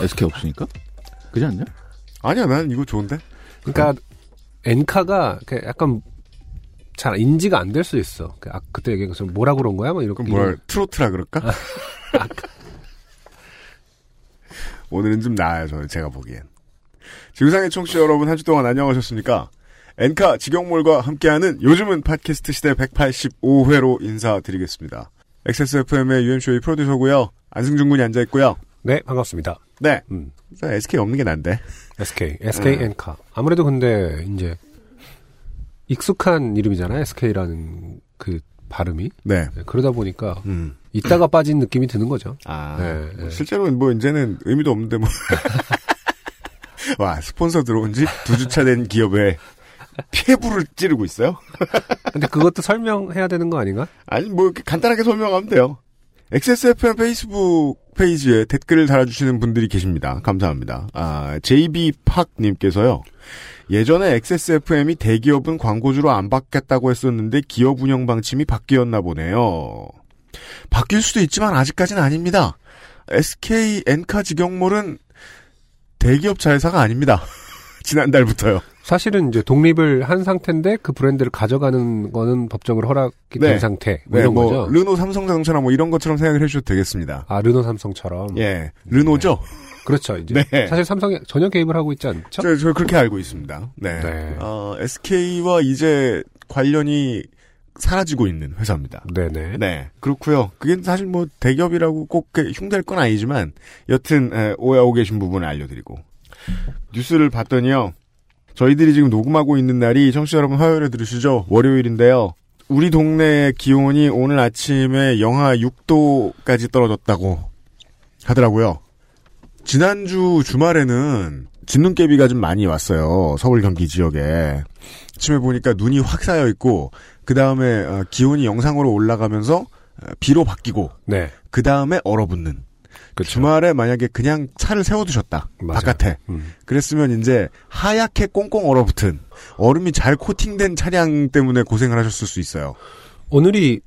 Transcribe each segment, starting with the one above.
SK 없으니까? 그지 않냐? 아니야, 난 이거 좋은데? 그러니까 엔카가 그 약간 잘 인지가 안 될 수 있어. 그 아, 그때 얘기한 것처럼 뭐라 그런 거야? 막 이렇게. 그럼 뭘, 트로트라 그럴까? 오늘은 좀 나아요, 저는 제가 보기엔. 지구상의 청취자 여러분 한 주 동안 안녕하셨습니까? 엔카 직영몰과 함께하는 요즘은 팟캐스트 시대 185회로 인사드리겠습니다. XSFM의 UMC의 프로듀서고요 안승준 군이 앉아있고요. 네, 반갑습니다. 네. 음, SK 없는 게 난데. SK, SK 음. 엔카. 아무래도 근데 이제 익숙한 이름이잖아요. SK라는 그 발음이. 네. 네, 그러다 보니까 음. 이따가 빠진 느낌이 드는 거죠. 아. 네, 네. 실제로는 뭐 이제는 의미도 없는데 뭐. 와, 스폰서 들어온 지 두 주차 된 기업에 피해부를 찌르고 있어요? 근데 그것도 설명해야 되는 거 아닌가? 아니, 뭐, 이렇게 간단하게 설명하면 돼요. XSFM 페이스북 페이지에 댓글을 달아주시는 분들이 계십니다. 감사합니다. 아, JB팍님께서요. 예전에 XSFM이 대기업은 광고주로 안 받겠다고 했었는데 기업 운영 방침이 바뀌었나 보네요. 바뀔 수도 있지만 아직까지는 아닙니다. SK 엔카 직영몰은 대기업 자회사가 아닙니다. 지난달부터요. 사실은 이제 독립을 한 상태인데 그 브랜드를 가져가는 거는 법적으로 허락이 된 네. 상태. 뭐 네, 이런 뭐 거죠. 르노 삼성자동차나 뭐 이런 것처럼 생각을 해주셔도 되겠습니다. 아, 르노 삼성처럼. 예, 르노죠. 그렇죠. 이제 네. 사실 삼성이 전혀 개입을 하고 있지 않죠? 저, 저 그렇게 알고 있습니다. 네. 네. 어, SK와 이제 관련이 사라지고 있는 회사입니다. 네네. 네. 그렇고요 그게 사실 뭐 대기업이라고 꼭그 흉될 건 아니지만 여튼 에, 오해하고 계신 부분을 알려드리고 뉴스를 봤더니요. 저희들이 지금 녹음하고 있는 날이 청취자 여러분 화요일에 들으시죠? 월요일인데요. 우리 동네 기온이 오늘 아침에 영하 6도까지 떨어졌다고 하더라고요. 지난주 주말에는 진눈깨비가 좀 많이 왔어요. 서울 경기 지역에. 아침에 보니까 눈이 확 쌓여 있고 그 다음에 기온이 영상으로 올라가면서 어, 비로 바뀌고 네. 그 다음에 얼어붙는. 그렇죠. 주말에 만약에 그냥 차를 세워두셨다 맞아요. 바깥에 음. 그랬으면 이제 하얗게 꽁꽁 얼어붙은 얼음이 잘 코팅된 차량 때문에 고생을 하셨을 수 있어요. 오늘이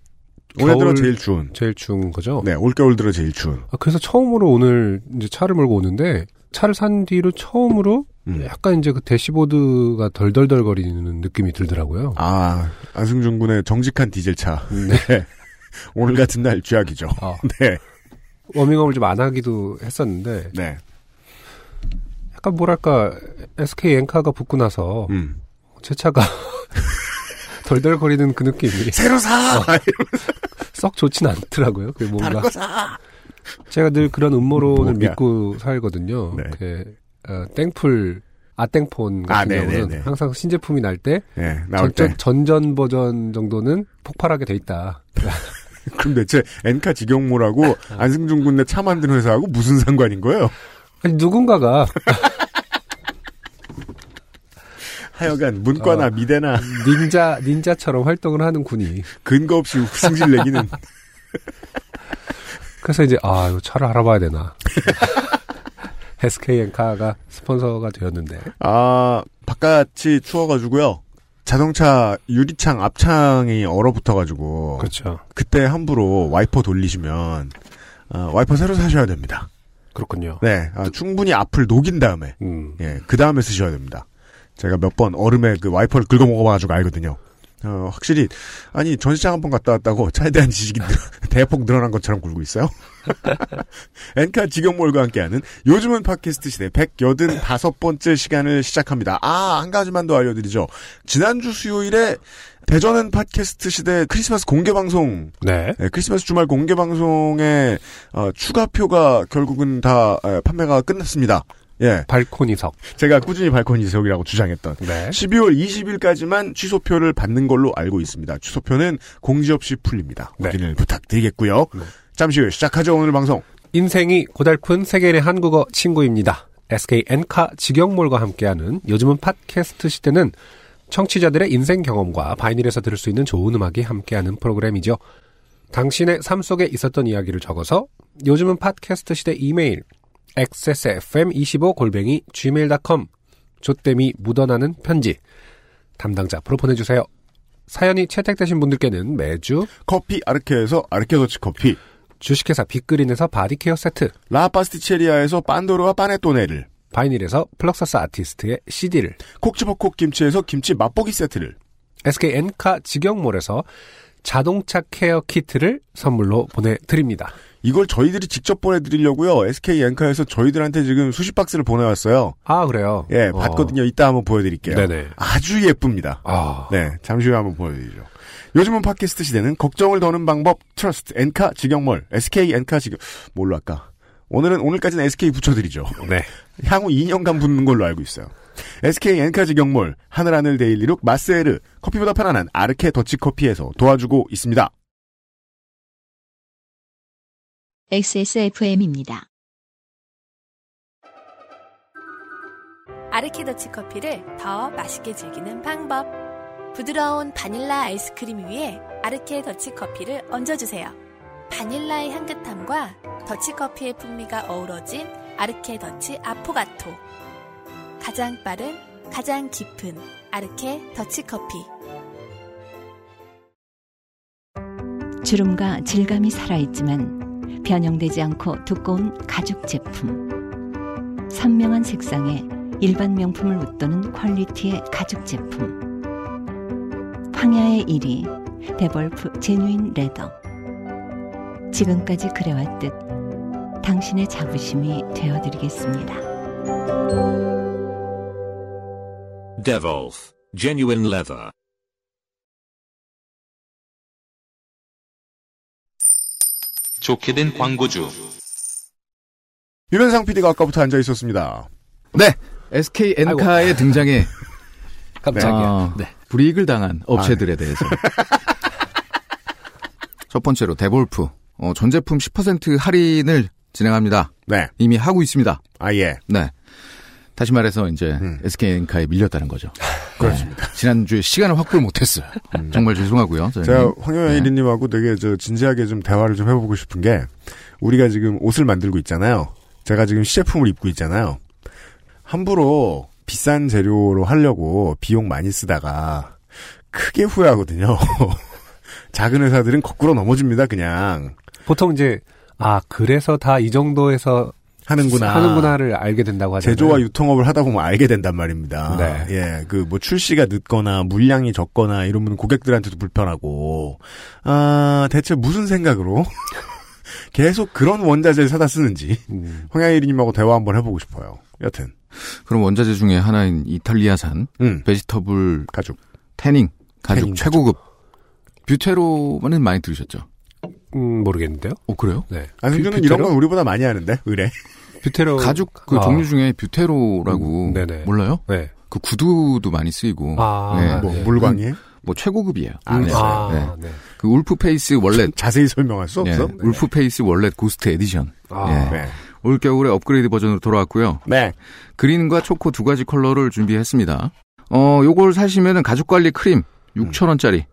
올해 들어 겨울 제일 추운. 제일 추운 거죠. 네, 올겨울 들어 제일 추운. 아, 그래서 처음으로 오늘 이제 차를 몰고 오는데 차를 산 뒤로 처음으로 음. 약간 이제 그 대시보드가 덜덜덜거리는 느낌이 들더라고요. 아, 안승준 군의 정직한 디젤 차. 네. 오늘 같은 날 쥐약이죠. 아, 네, 워밍업을 좀 안 하기도 했었는데 네. 약간 뭐랄까 SK 엔카가 붙고 나서 음. 제 차가 덜덜거리는 그 느낌이 새로 사! 썩 좋진 않더라고요. 그 다른 뭔가! 제가 늘 그런 음모론을 뭐야. 믿고 살거든요. 네. 그 어, 땡풀 아땡폰 아, 같은 네네네. 경우는 항상 신제품이 날때 네, 전전 버전 정도는 폭발하게 돼 있다. 그럼 대체 엔카 직영모라고 아. 안승준 군네 차 만드는 회사하고 무슨 상관인 거예요? 아니 누군가가 하여간 문과나 어. 미대나 닌자 닌자처럼 활동을 하는 군이 근거 없이 승질 내기는 그래서 이제 아 이거 차를 알아봐야 되나. SK엔카가 스폰서가 되었는데 아 바깥이 추워가지고요 자동차 유리창 앞창이 얼어붙어가지고 그렇죠. 그때 함부로 와이퍼 돌리시면 어, 와이퍼 새로 사셔야 됩니다. 그렇군요. 네, 아, 충분히 앞을 녹인 다음에 음. 예, 그 다음에 쓰셔야 됩니다. 제가 몇 번 얼음에 그 와이퍼를 긁어 먹어봐가지고 알거든요. 어, 확실히, 아니, 전시장 한 번 갔다 왔다고 차에 대한 지식이 늘- 대폭 늘어난 것처럼 굴고 있어요. 엔카 직영몰과 함께하는 요즘은 팟캐스트 시대 185번째 시간을 시작합니다. 아, 한 가지만 더 알려드리죠. 지난주 수요일에 대전은 팟캐스트 시대 크리스마스 공개 방송 네. 네, 크리스마스 주말 공개 방송의 어, 추가표가 결국은 다 에, 판매가 끝났습니다. 예, 발코니석. 제가 꾸준히 발코니 지석이라고 주장했던 네. 12월 20일까지만 취소표를 받는 걸로 알고 있습니다. 취소표는 공지 없이 풀립니다. 네. 확인을 부탁드리겠고요. 네. 잠시 후에 시작하죠 오늘 방송. 인생이 고달픈 세계인의 한국어 친구입니다. SK 엔카 직영몰과 함께하는 요즘은 팟캐스트 시대는 청취자들의 인생 경험과 바이닐에서 들을 수 있는 좋은 음악이 함께하는 프로그램이죠. 당신의 삶 속에 있었던 이야기를 적어서 요즘은 팟캐스트 시대 이메일 xsfm25골뱅이 gmail.com 조땜이 묻어나는 편지. 담당자 앞으로 보내주세요. 사연이 채택되신 분들께는 매주 커피 아르케에서 아르케 더치 커피, 주식회사 빅그린에서 body care 세트, 라 파스티체리아에서 pandoro와 panettone를, 바이닐에서 플럭서스 아티스트의 CD를, 콕 집어 콕 김치에서 김치 맛보기 세트를, SK 엔카 직영몰에서 자동차 care 키트를 선물로 보내드립니다. 이걸 저희들이 직접 보내드리려고요. SK 엔카에서 저희들한테 지금 수십 박스를 보내왔어요. 아 그래요? 예, 어. 봤거든요. 이따 한번 보여드릴게요. 네네. 아주 예쁩니다. 아 네, 잠시 후에 한번 보여드리죠. 요즘은 팟캐스트 시대는 걱정을 더는 방법 Trust 엔카 직영몰 SK 엔카 직영몰로 할까? 오늘은 오늘까지는 SK 붙여드리죠. 네. 향후 2년간 붙는 걸로 알고 있어요. SK 엔카 직영몰 하늘하늘 daily look 마스에르 커피보다 편안한 아르케 더치커피에서 도와주고 있습니다. XSFM입니다. 아르케더치 커피를 더 맛있게 즐기는 방법. 부드러운 바닐라 아이스크림 위에 아르케 더치 커피를 얹어주세요. 바닐라의 향긋함과 더치 커피의 풍미가 어우러진 아르케 더치 아포가토. 가장 빠른, 가장 깊은 아르케 더치 커피. 주름과 질감이 살아있지만 변형되지 않고 두꺼운 가죽 제품. 선명한 색상에 일반 명품을 웃도는 퀄리티의 가죽 제품. 황야의 1위 데볼프 제뉴인 레더. 지금까지 그래왔듯 당신의 자부심이 되어드리겠습니다. Devolf, genuine leather. 좋게 된 광고주. 유면상 PD가 아까부터 앉아 있었습니다. 네. SK 엔카의 등장에 깜짝이야. 아, 네. 불이익을 당한 업체들에 대해서. 첫 번째로 데볼프 어, 전 제품 10% 할인을 진행합니다. 네, 이미 하고 있습니다. 아 예, 네. 다시 말해서 이제 음. SK 엔카에 밀렸다는 거죠. 그렇습니다. 네. 지난주에 시간을 확보를 못했어요. 정말 죄송하고요. 저희는. 제가 황효연 네. 1위님하고 되게 저 진지하게 좀 대화를 좀 해보고 싶은 게 우리가 지금 옷을 만들고 있잖아요. 제가 지금 시제품을 입고 있잖아요. 함부로 비싼 재료로 하려고 비용 많이 쓰다가 크게 후회하거든요. 작은 회사들은 거꾸로 넘어집니다, 그냥. 보통 이제 아 그래서 다 이 정도에서 하는구나. 하는구나를 알게 된다고 하잖아요. 제조와 유통업을 하다 보면 알게 된단 말입니다. 네. 예, 그 뭐 출시가 늦거나 물량이 적거나 이러면 고객들한테도 불편하고 아 대체 무슨 생각으로 계속 그런 원자재를 사다 쓰는지 음, 황야일님하고 대화 한번 해보고 싶어요. 여튼 그럼 원자재 중에 하나인 이탈리아산 음 베지터블 가죽 태닝 가죽 태닝 최고급 뷰테로는 많이 들으셨죠? 음, 모르겠는데요. 어 그래요? 네. 안승준은 뷰- 이런 뷰테로? 건 우리보다 많이 하는데 의뢰. 뷰테로 가죽 그 아, 종류 중에 뷰테로라고 음, 네네. 몰라요? 네. 그 구두도 많이 쓰이고 아, 네. 뭐 네. 물광이에 뭐 최고급이에요. 아, 네. 아, 네. 네. 그 Wolf Face Wallet 자세히 설명할 수 예, 없어. Wolf Face Wallet Ghost Edition. 아, 예. 네. 올 겨울에 업그레이드 버전으로 돌아왔고요. 네. 그린과 초코 두 가지 컬러를 준비했습니다. 어, 요걸 사시면은 가죽 관리 크림 6,000원짜리.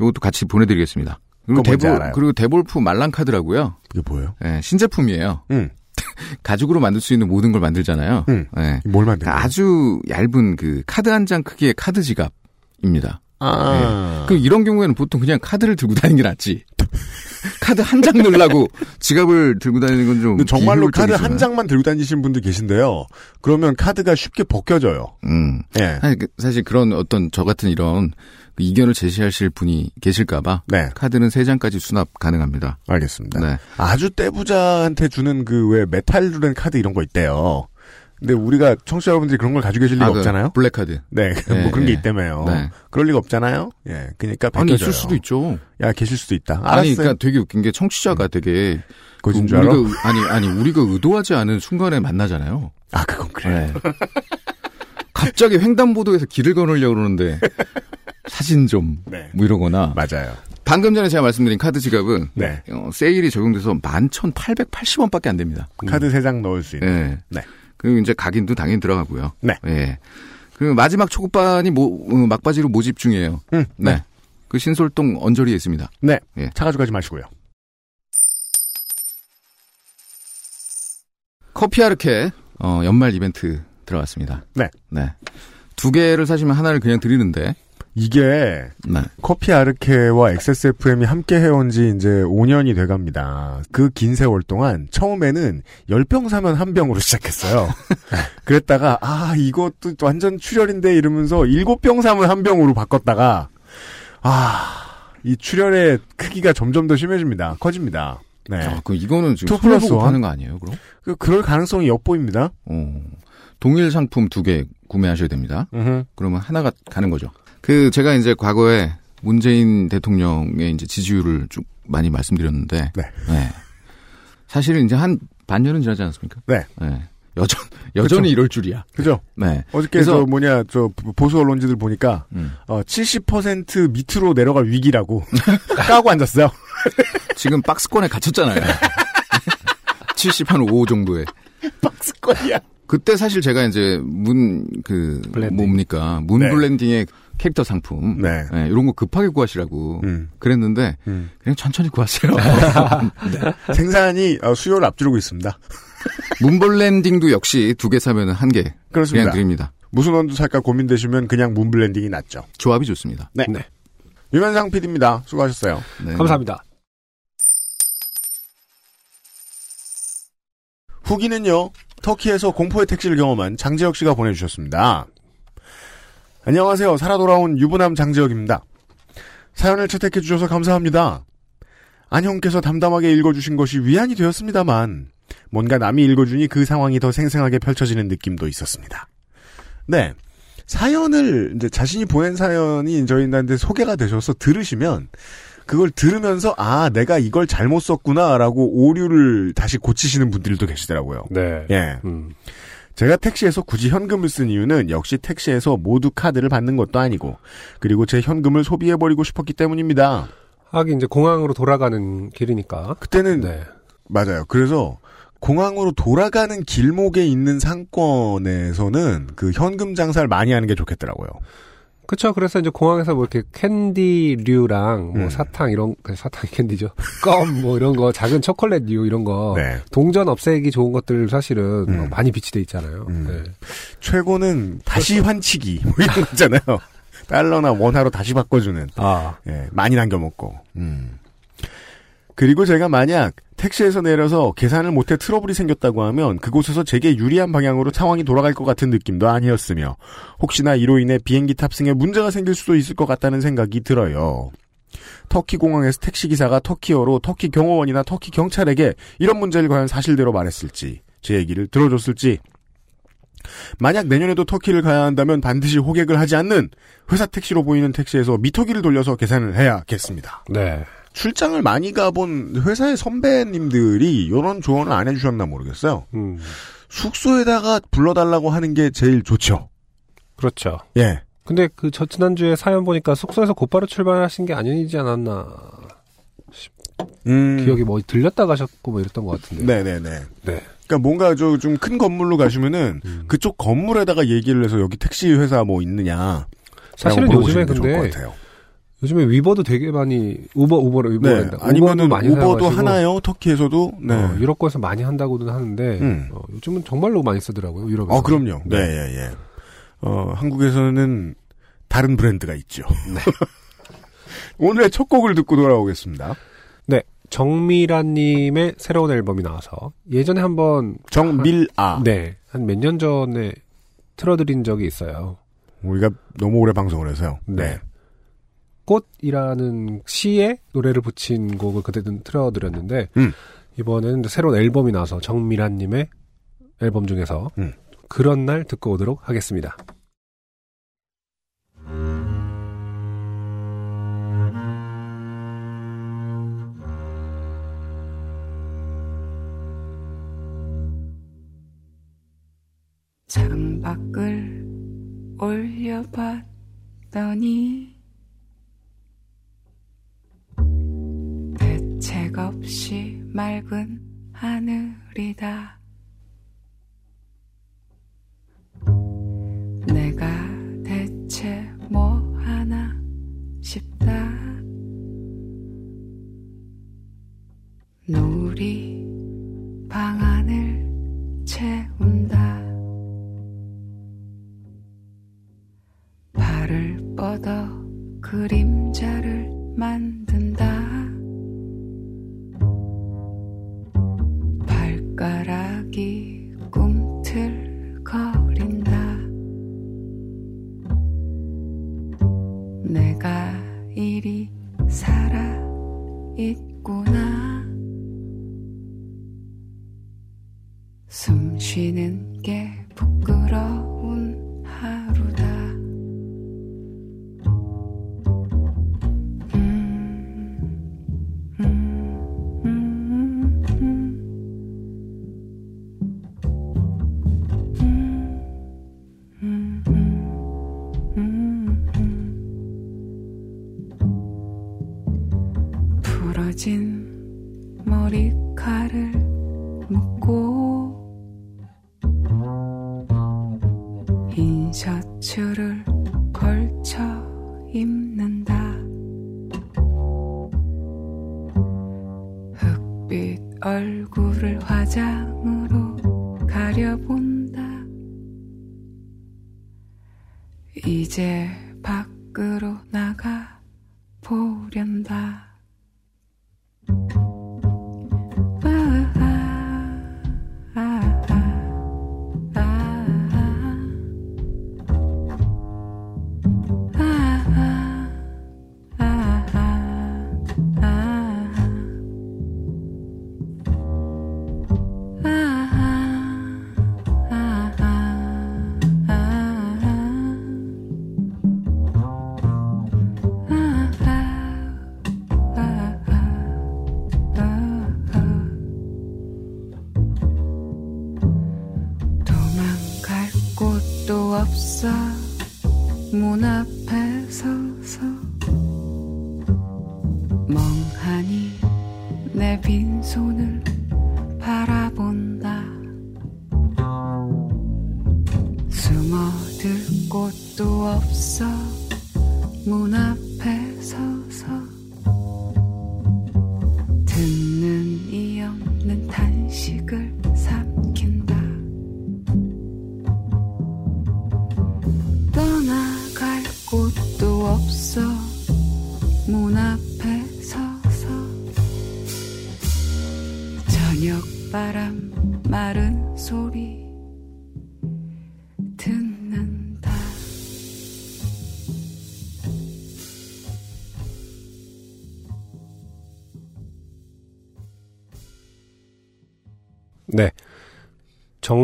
요것도 같이 보내 드리겠습니다. 그리고 데볼. 그리고 데볼프 말랑 카드라고요. 이게 뭐예요? 예, 신제품이에요. 음. 가죽으로 만들 수 있는 모든 걸 만들잖아요. 음. 예. 뭘 만든 그러니까? 아주 얇은 그 카드 한 장 크기의 카드 지갑입니다. 아. 그 이런 경우에는 보통 그냥 카드를 들고 다니는 게 낫지. 카드 한 장 넣으려고 지갑을 들고 다니는 건 좀 정말로 카드. 한 장만 들고 다니시는 분들 계신데요. 그러면 카드가 쉽게 벗겨져요. 음. 예. 그 사실 그런 어떤 저 같은 이런 그 이견을 제시하실 분이 계실까봐 네. 카드는 세 장까지 수납 가능합니다. 알겠습니다. 네. 아주 떼부자한테 주는 그 왜 메탈로 된 카드 이런 거 있대요. 근데 우리가 청취자 여러분들이 그런 걸 가지고 계실 리가 아, 그 없잖아요. 블랙 카드. 네, 네, 뭐 그런 게 네. 있다며요. 네. 그럴 리가 없잖아요. 예, 그러니까 아니. 있을 수도 있죠. 야, 계실 수도 있다. 알았어요. 아니 그러니까 되게 웃긴 게 청취자가 되게 거진 그 줄 알아? 우리가 의- 아니 아니 우리가 의도하지 않은 순간에 만나잖아요. 아, 그건 그래. 네. 갑자기 횡단보도에서 길을 건으려고 그러는데 사진 좀뭐 네. 이러거나 맞아요. 방금 전에 제가 말씀드린 카드 지갑은 네. 어, 세일이 적용돼서 11,880원밖에 안 됩니다. 카드 세장 넣을 수 있는. 예. 네. 그리고 이제 각인도 당연히 들어가고요. 네. 예. 그리고 마지막 초급반이 모, 어, 막바지로 모집 중이에요. 음, 네. 네. 그 신솔동 언저리에 있습니다. 네. 예. 차 가져가지 마시고요. 커피 아르케 어, 연말 이벤트 들어갔습니다. 네. 네. 두 개를 사시면 하나를 그냥 드리는데 이게 네. 커피 아르케와 XSFM이 함께 해온 지 이제 5년이 돼 갑니다. 그 긴 세월 동안 처음에는 10병 사면 한 병으로 시작했어요. 그랬다가 아, 이것도 완전 출혈인데 이러면서 7병 사면 한 병으로 바꿨다가 아, 이 출혈의 크기가 점점 더 심해집니다. 커집니다. 네. 아, 그 이거는 지금 two plus? 파는 거 아니에요, 그럼? 그, 그럴 가능성이 엿보입니다. 어. 동일 상품 두 개 구매하셔야 됩니다. 음흠. 그러면 하나가 가는 거죠. 그 제가 이제 과거에 문재인 대통령의 이제 지지율을 쭉 많이 말씀드렸는데 네. 사실은 이제 한 반년은 지나지 않았습니까? 네. 여전 여전히 이럴 줄이야. 그죠? 네. 어저께 저 뭐냐, 저 보수 언론지들 보니까 음. 어, 70% 밑으로 내려갈 위기라고 까고 앉았어요. 지금 박스권에 갇혔잖아요. 70한 5 정도에. 박스권이야. 그때 사실 제가 이제 문 그. 뭡니까 문 네. 블렌딩의 캐릭터 상품 네. 네, 이런 거 급하게 구하시라고 음. 그랬는데 음. 그냥 천천히 구하세요. 생산이 어, 수요를 앞지르고 있습니다. 문 블렌딩도 역시 두 개 사면은 한개 그렇습니다. 그냥 드립니다. 무슨 원두 살까 고민되시면 그냥 문블렌딩이 낫죠. 조합이 좋습니다. 네. 네. 유면상 PD입니다. 수고하셨어요. 네. 감사합니다. 후기는요. 터키에서 공포의 택시를 경험한 장재혁 씨가 보내주셨습니다. 안녕하세요. 살아 돌아온 유부남 장재혁입니다. 사연을 채택해 주셔서 감사합니다. 안형께서 담담하게 읽어주신 것이 위안이 되었습니다만 뭔가 남이 읽어주니 그 상황이 더 생생하게 펼쳐지는 느낌도 있었습니다. 네. 사연을 이제 자신이 보낸 사연이 저희한테 소개가 되셔서 들으시면 그걸 들으면서 아 내가 이걸 잘못 썼구나라고 오류를 다시 고치시는 분들도 계시더라고요. 네. 예. 음. 제가 택시에서 굳이 현금을 쓴 이유는 역시 택시에서 모두 카드를 받는 것도 아니고 그리고 제 현금을 소비해 버리고 싶었기 때문입니다. 하긴 이제 공항으로 돌아가는 길이니까. 그때는 네. 맞아요. 그래서 공항으로 돌아가는 길목에 있는 상권에서는 그 현금 장사를 많이 하는 게 좋겠더라고요. 그쵸. 그래서 이제 공항에서 뭐 이렇게 캔디류랑 뭐 음. 사탕 이런, 그 사탕이 캔디죠. 껌 뭐 이런 거, 작은 초콜릿류 이런 거. 네. 동전 없애기 좋은 것들 사실은 음. 뭐 많이 비치돼 있잖아요. 음. 네. 최고는 다시 환치기 뭐 이런 거 있잖아요. 달러나 원화로 다시 바꿔주는 아. 예, 많이 남겨 먹고. 음. 그리고 제가 만약 택시에서 내려서 계산을 못해 트러블이 생겼다고 하면 그곳에서 제게 유리한 방향으로 상황이 돌아갈 것 같은 느낌도 아니었으며 혹시나 이로 인해 비행기 탑승에 문제가 생길 수도 있을 것 같다는 생각이 들어요. 터키 공항에서 택시 기사가 터키어로 터키 경호원이나 터키 경찰에게 이런 문제를 과연 사실대로 말했을지 제 얘기를 들어줬을지 만약 내년에도 터키를 가야 한다면 반드시 호객을 하지 않는 회사 택시로 보이는 택시에서 미터기를 돌려서 계산을 해야겠습니다. 네. 출장을 많이 가본 회사의 선배님들이 이런 조언을 안 해주셨나 모르겠어요. 음. 숙소에다가 불러달라고 하는 게 제일 좋죠. 그렇죠. 예. 근데 그 저 지난주에 사연 보니까 숙소에서 곧바로 출발하신 게 아니지 않았나. 음. 기억이 뭐 들렸다 가셨고 뭐 이랬던 것 같은데. 네네네. 네. 그러니까 뭔가 좀 큰 건물로 가시면은 음. 그쪽 건물에다가 얘기를 해서 여기 택시 회사 뭐 있느냐. 사실은 요즘에 근데 같아 요. 요즘에 위버도 되게 많이 우버 우버를 네. 위버랜다. 아니면은 많이 우버도 하나요? 터키에서도. 네. 어, 유럽권에서 많이 한다고는 하는데 음. 어, 요즘은 정말로 많이 쓰더라고요. 유럽에서. 어, 그럼요. 네, 예, 예. 어, 한국에서는 다른 브랜드가 있죠. 네. 오늘의 첫 곡을 듣고 돌아오겠습니다. 네. 정미라님의 새로운 앨범이 나와서 예전에 한번 정밀아. 네. 한 몇 년 전에 틀어드린 적이 있어요. 우리가 너무 오래 방송을 해서요. 네. 꽃이라는 시에 노래를 붙인 곡을 그때는 틀어드렸는데 음. 이번에는 새로운 앨범이 나와서 정미란님의 앨범 중에서 음. 그런 날 듣고 오도록 하겠습니다. 창밖을 올려봤더니 맥없이 맑은 하늘이다. 내가 대체 뭐 하나 싶다. 노을이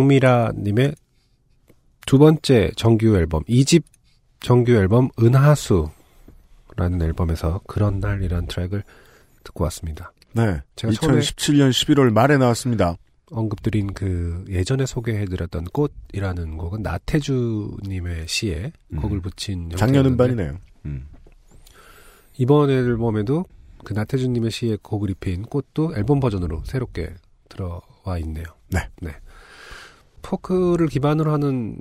정미라님의 두 번째 정규 앨범, 2집 정규 앨범, 은하수라는 앨범에서 그런 날이라는 트랙을 듣고 왔습니다. 네. 제가 처음에 2017년 11월 말에 나왔습니다. 언급드린 그 예전에 소개해드렸던 꽃이라는 곡은 나태주님의 시에 음. 곡을 붙인 작년 음반이네요. 음. 이번 앨범에도 그 나태주님의 시에 곡을 입힌 꽃도 앨범 버전으로 새롭게 들어와 있네요. 네. 포크를 기반으로 하는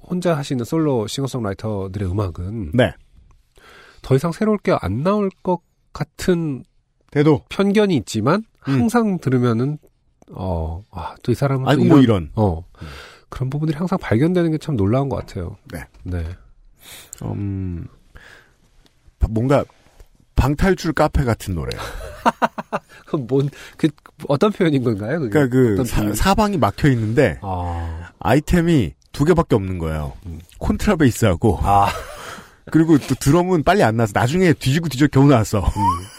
혼자 하시는 솔로 싱어송라이터들의 음악은 네. 더 이상 새로울 게 안 나올 것 같은 대도. 편견이 있지만 음. 항상 들으면은 어, 아, 또 이 사람은 또 아이고, 뭐 이런. 어, 그런 부분들이 항상 발견되는 게 참 놀라운 것 같아요. 네. 네. 음, 뭔가 방탈출 카페 같은 노래요. 그 뭔, 그, 어떤 표현인 건가요? 그게? 그러니까 그 사? 사방이 막혀 있는데 아, 아이템이 두 개밖에 없는 거예요. 음. 콘트라베이스하고 아, 그리고 또 드럼은 빨리 안 나서 나중에 뒤지고 뒤져 겨우 나왔어. 음.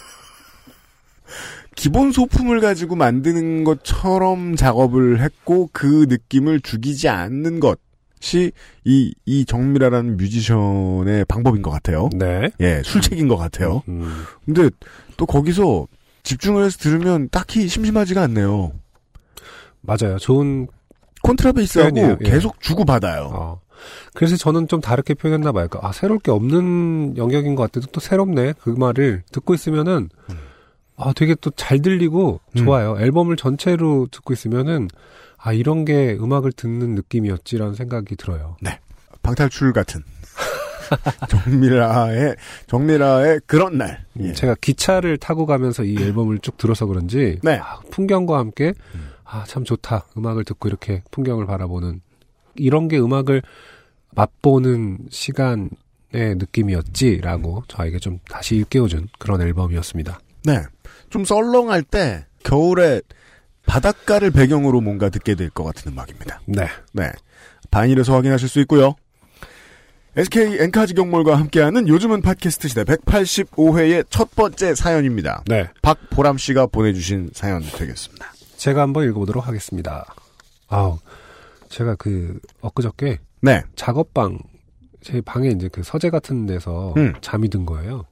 기본 소품을 가지고 만드는 것처럼 작업을 했고 그 느낌을 죽이지 않는 것이 이, 이 정미라라는 뮤지션의 방법인 것 같아요. 네. 예, 술책인 것 같아요. 음, 근데 또 거기서 집중을 해서 들으면 딱히 심심하지가 않네요. 맞아요. 좋은, 콘트라베이스하고 예. 계속 주고받아요. 어. 그래서 저는 좀 다르게 표현했나 봐요. 그러니까 아, 새로울 게 없는 영역인 것 같아도 또 새롭네. 그 말을 듣고 있으면은, 아, 되게 또 잘 들리고 음. 좋아요. 앨범을 전체로 듣고 있으면은 아, 이런 게 음악을 듣는 느낌이었지라는 생각이 들어요. 방탈출 같은. 정미라의, 정미라의 그런 날. 음, 예. 제가 기차를 타고 가면서 이 앨범을 쭉 들어서 그런지 네. 아, 풍경과 함께 음. 아, 참 좋다. 음악을 듣고 이렇게 풍경을 바라보는 이런 게 음악을 맛보는 시간의 느낌이었지라고 저에게 좀 다시 일깨워준 그런 앨범이었습니다. 네. 좀 썰렁할 때, 겨울에 바닷가를 배경으로 뭔가 듣게 될 것 같은 음악입니다. 네. 네. 바인일에서 확인하실 수 있고요. SK 엔카지 경몰과 함께하는 요즘은 팟캐스트 시대 185회의 첫 번째 사연입니다. 네. 박보람 씨가 보내주신 사연 되겠습니다. 제가 한번 읽어보도록 하겠습니다. 아우, 제가 그, 엊그저께 네. 작업방, 제 방에 이제 그 서재 같은 데서 음. 잠이 든 거예요.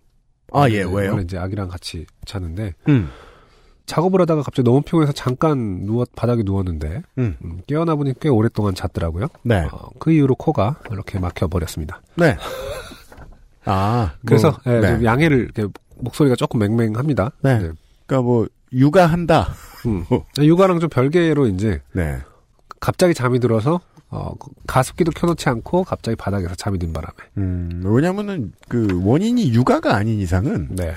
아, 예, 네, 왜요? 이제 아기랑 같이 자는데, 음. 작업을 하다가 갑자기 너무 피곤해서 잠깐 누워, 바닥에 누웠는데, 음. 음, 깨어나 보니 꽤 오랫동안 잤더라고요. 네. 어, 그 이후로 코가 이렇게 막혀 버렸습니다. 네. 아. 그래서, 뭐, 예, 네. 좀 양해를, 목소리가 조금 맹맹합니다. 네. 그러니까 뭐, 육아한다. 음. 육아랑 좀 별개로 이제, 네. 갑자기 잠이 들어서, 어, 가습기도 켜놓지 않고 갑자기 바닥에서 잠이 든 바람에. 음, 왜냐면은, 그, 원인이 육아가 아닌 이상은, 네.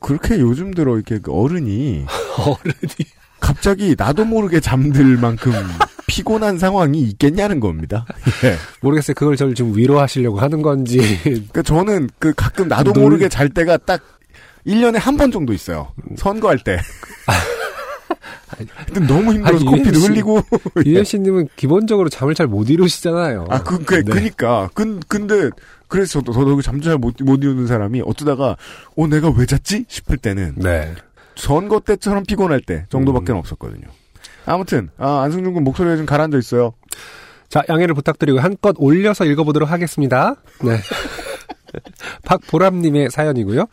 그렇게 요즘 들어 이렇게 그 어른이, 어른이. 갑자기 나도 모르게 잠들 만큼 피곤한 상황이 있겠냐는 겁니다. 예. 모르겠어요. 그걸 저를 지금 위로하시려고 하는 건지. 그러니까 저는 그 가끔 나도 놀- 모르게 잘 때가 딱 1년에 한 번 정도 있어요. 선거할 때. 근데 너무 힘들어서 코피도 씨- 흘리고. 유현 씨님은 기본적으로 잠을 잘 못 이루시잖아요. 아, 그, 그, 네. 그니까. 근, 근데, 그래서 저도, 저도 잠잘 못, 못 이루는 사람이 어쩌다가, 어, 내가 왜 잤지? 싶을 때는, 네. 선거 때처럼 피곤할 때 정도밖에 없었거든요. 아무튼, 아, 안승준 군 목소리가 좀 가라앉아 있어요. 자, 양해를 부탁드리고 한껏 올려서 읽어보도록 하겠습니다. 네. 박보람님의 사연이고요.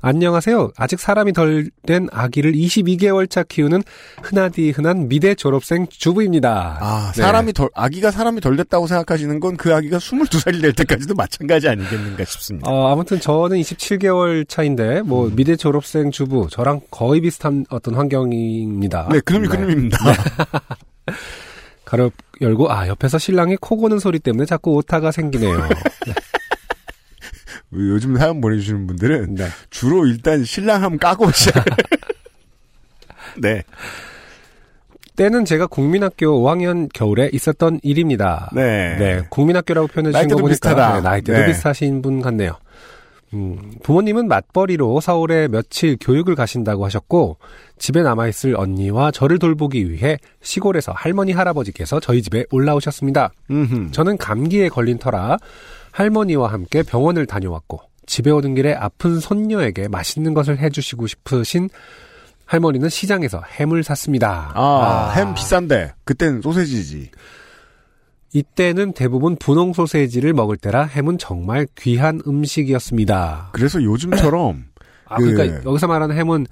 안녕하세요. 아직 사람이 덜 된 아기를 22개월 차 키우는 흔하디 흔한 미대 졸업생 주부입니다. 아, 네. 사람이 덜, 아기가 사람이 덜 됐다고 생각하시는 건 그 아기가 22살이 될 때까지도 마찬가지 아니겠는가 싶습니다. 어, 아무튼 저는 27개월 차인데, 뭐, 미대 졸업생 주부, 저랑 거의 비슷한 어떤 환경입니다. 네, 그놈이 네. 그놈입니다. 가로 열고, 아, 옆에서 신랑이 코 고는 소리 때문에 자꾸 오타가 생기네요. 요즘 사연 보내주시는 분들은 네. 주로 일단 신랑함 까고 시작. 네. 때는 제가 국민학교 5학년 겨울에 있었던 일입니다. 네. 네, 국민학교라고 표현해 주신 거 보니까 비슷하다. 네, 나이대도 네. 비슷하신 분 같네요. 음, 부모님은 맞벌이로 서울에 며칠 교육을 가신다고 하셨고 집에 남아 있을 언니와 저를 돌보기 위해 시골에서 할머니 할아버지께서 저희 집에 올라오셨습니다. 음흠. 저는 감기에 걸린 터라 할머니와 함께 병원을 다녀왔고 집에 오는 길에 아픈 손녀에게 맛있는 것을 해주시고 싶으신 할머니는 시장에서 햄을 샀습니다. 아, 햄 비싼데. 그땐 소세지지. 이때는 대부분 분홍 소세지를 먹을 때라 햄은 정말 귀한 음식이었습니다. 그래서 요즘처럼. 아, 그- 그러니까 여기서 말하는 햄은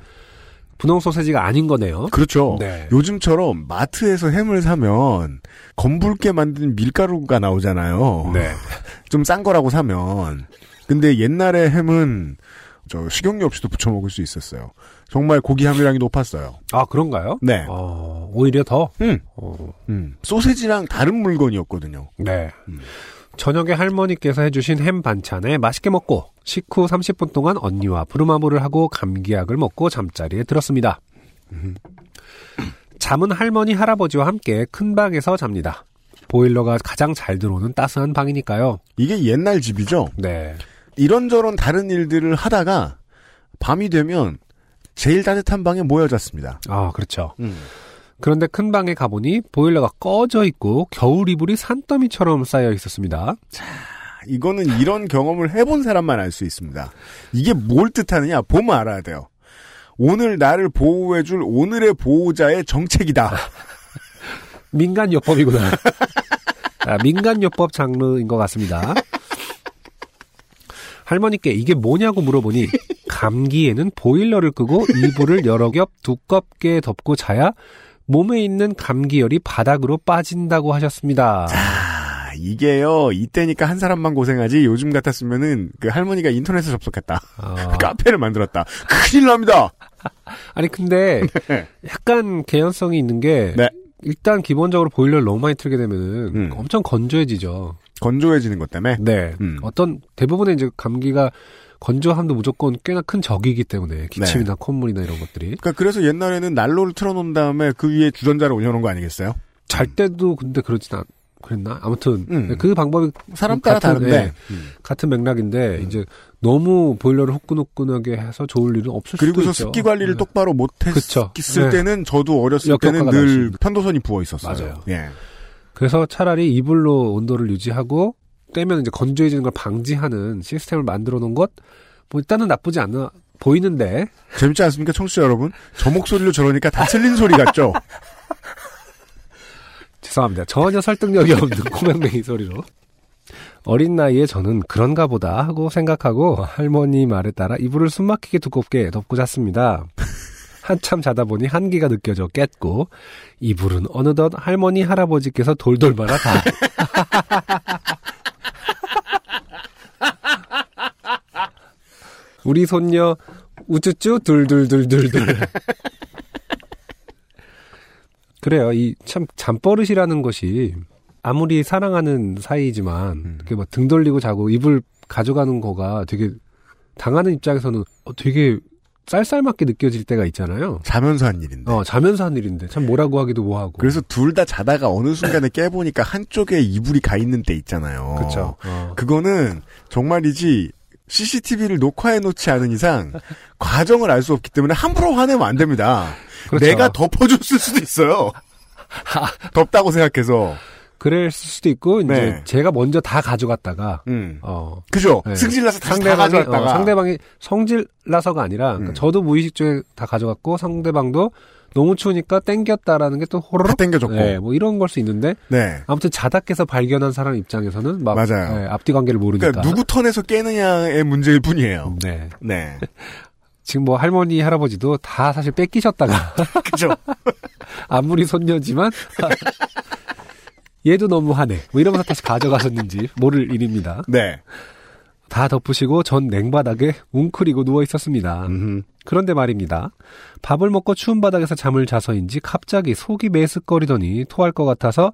분홍 소세지가 아닌 거네요. 그렇죠. 네. 요즘처럼 마트에서 햄을 사면 검붉게 만든 밀가루가 나오잖아요. 네. 좀 싼 거라고 사면. 근데 옛날에 햄은 저 식용유 없이도 부쳐 먹을 수 있었어요. 정말 고기 함유량이 높았어요. 아, 그런가요? 네. 어, 오히려 더? 음. 어, 음. 소세지랑 다른 물건이었거든요. 네. 음. 저녁에 할머니께서 해주신 햄 반찬에 맛있게 먹고 식후 30분 동안 언니와 부르마무를 하고 감기약을 먹고 잠자리에 들었습니다. 잠은 할머니 할아버지와 함께 큰 방에서 잡니다. 보일러가 가장 잘 들어오는 따스한 방이니까요. 이게 옛날 집이죠. 네. 이런저런 다른 일들을 하다가 밤이 되면 제일 따뜻한 방에 모여 잤습니다. 아, 그렇죠. 그런데 큰 방에 가보니 보일러가 꺼져 있고 겨울 이불이 산더미처럼 쌓여 있었습니다. 이거는 이런 경험을 해본 사람만 알 수 있습니다. 이게 뭘 뜻하느냐 보면 알아야 돼요. 오늘 나를 보호해줄 오늘의 보호자의 정책이다. 민간요법이구나. 아, 민간요법 장르인 것 같습니다. 할머니께 이게 뭐냐고 물어보니 감기에는 보일러를 끄고 이불을 여러 겹 두껍게 덮고 자야 몸에 있는 감기열이 바닥으로 빠진다고 하셨습니다. 아, 이게요 이때니까 한 사람만 고생하지 요즘 같았으면은 그 할머니가 인터넷에 접속했다. 아, 카페를 만들었다. 큰일 납니다. 아니 근데 네. 약간 개연성이 있는 게 네. 일단 기본적으로 보일러를 너무 많이 틀게 되면은 음. 엄청 건조해지죠. 건조해지는 것 때문에. 네. 음. 어떤 대부분의 이제 감기가 건조함도 무조건 꽤나 큰 적이기 때문에 기침이나 콧물이나 이런 것들이 그러니까 그래서 옛날에는 난로를 틀어놓은 다음에 그 위에 주전자를 올려놓은 거 아니겠어요? 잘 때도 근데 그러진 않 그랬나? 아무튼 음. 그 방법이 사람 따라 같은, 다른데. 예, 같은 맥락인데 이제 너무 보일러를 후끈후끈하게 해서 좋을 일은 없을 그리고서 수도 있죠. 습기 관리를 네. 똑바로. 못했을 네. 때는 저도 어렸을 때는 늘. 편도선이 부어 있었어요. 맞아요. 예. 그래서 차라리 이불로 온도를 유지하고 떼면 이제 건조해지는 걸 방지하는 시스템을 만들어 놓은 것, 뭐 일단은 나쁘지 않아 보이는데 재밌지 않습니까, 청취자 여러분? 저 목소리로 저러니까 다 틀린 소리 같죠? 죄송합니다. 전혀 설득력이 없는 코맹맹이 소리로. 어린 나이에 저는 그런가 보다 하고 생각하고 할머니 말에 따라 이불을 숨막히게 두껍게 덮고 잤습니다. 한참 자다 보니 한기가 느껴져 깼고 이불은 어느덧 할머니 할아버지께서 돌돌 말아 다 우리 손녀 우쭈쭈 둘둘둘둘둘 그래요. 이 참 잠버릇이라는 것이 아무리 사랑하는 사이지만 음. 이렇게 막등 돌리고 자고 이불 가져가는 거가 되게 당하는 입장에서는 어, 되게 쌀쌀맞게 느껴질 때가 있잖아요. 자면서 한 일인데. 어, 자면서 한 일인데 참 뭐라고 하기도 뭐하고. 그래서 둘 다 자다가 어느 순간에 깨보니까 한쪽에 이불이 가 있는 때 있잖아요. 그렇죠. 어. 그거는 정말이지 CCTV를 녹화해 놓지 않은 이상 과정을 알 수 없기 때문에 함부로 화내면 안 됩니다. 그렇죠. 내가 덮어줬을 수도 있어요. 덥다고 생각해서. 그랬을 수도 있고 이제 네. 제가 먼저 다 가져갔다가 음. 어 그죠? 네. 승질나서 상대방이. 어, 상대방이 성질 나서가 아니라 그러니까 음. 저도 무의식 중에 다 가져갔고 상대방도 너무 추우니까 땡겼다라는 게또다 호로록 땡겨줬고. 네, 뭐 이런 걸 수 있는데 네. 아무튼 자다 깨서 발견한 사람 입장에서는 막 맞아요. 네, 앞뒤 관계를 모르니까 그러니까 누구 턴에서 깨느냐의 문제일 뿐이에요. 네. 네. 지금 뭐 할머니 할아버지도 다 사실 뺏기셨다가 그죠? 아무리 손녀지만 얘도 너무 하네 뭐 이러면서 다시 가져가셨는지 모를 일입니다. 네. 다 덮으시고 전 냉바닥에 웅크리고 누워 있었습니다. 음흠. 그런데 말입니다. 밥을 먹고 추운 바닥에서 잠을 자서인지 갑자기 속이 메스꺼리더니 토할 것 같아서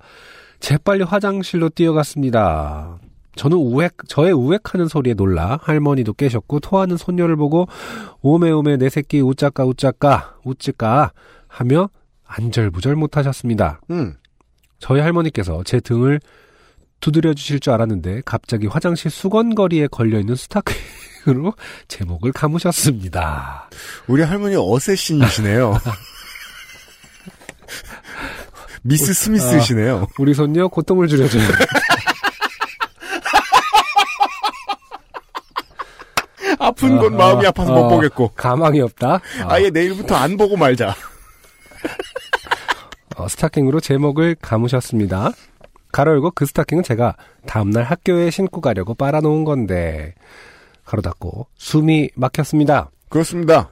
재빨리 화장실로 뛰어갔습니다. 저는 우액, 저의 우액하는 소리에 놀라 할머니도 깨셨고 토하는 손녀를 보고 오메오메 내 새끼 우짜까 우짜까 우찌까 하며 안절부절 못하셨습니다. 음. 저희 할머니께서 제 등을 두드려 주실 줄 알았는데 갑자기 화장실 수건거리에 걸려 있는 스타킹으로 제 목을 감으셨습니다. 우리 할머니 어쌔신이시네요. 미스 스미스시네요. 우리 손녀 고통을 줄여줘요. 아픈 건 마음이 아파서 못 보겠고. 가망이 없다. 어, 아예 내일부터 안 보고 말자. 어, 스타킹으로 제 목을 감으셨습니다. 가로 열고 그 스타킹은 제가 다음날 학교에 신고 가려고 빨아놓은 건데 가로 닫고 숨이 막혔습니다. 그렇습니다.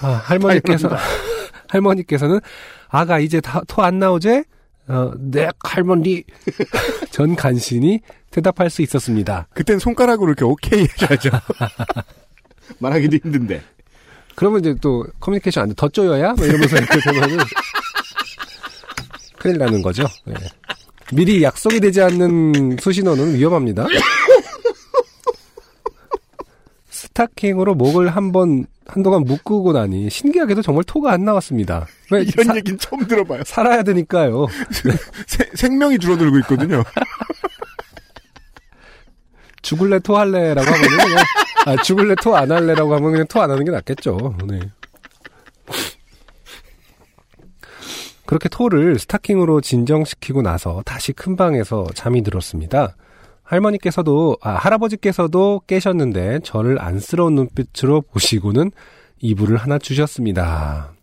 아, 할머니께서 할머니께서는 아가 이제 토 안 나오제? 어, 네 할머니 전 간신히 대답할 수 있었습니다. 그땐 손가락으로 이렇게 오케이 해야죠. 말하기도 힘든데. 그러면 이제 또 커뮤니케이션 안 돼. 더 쪼여야? 뭐 이러면서 이렇게 되면은 큰일 나는 거죠. 네. 미리 약속이 되지 않는 수신호는 위험합니다. 스타킹으로 목을 한번 한동안 묶고 나니 신기하게도 정말 토가 안 나왔습니다. 왜 이런 사- 얘기는 처음 들어봐요. 살아야 되니까요. 세- 생명이 줄어들고 있거든요. 죽을래 토할래라고 하면은 그냥 아, 죽을래 토 안 할래라고 하면 그냥 토 안 하는 게 낫겠죠. 네. 그렇게 토를 스타킹으로 진정시키고 나서 다시 큰 방에서 잠이 들었습니다. 할머니께서도 아 할아버지께서도 깨셨는데 저를 안쓰러운 눈빛으로 보시고는 이불을 하나 주셨습니다.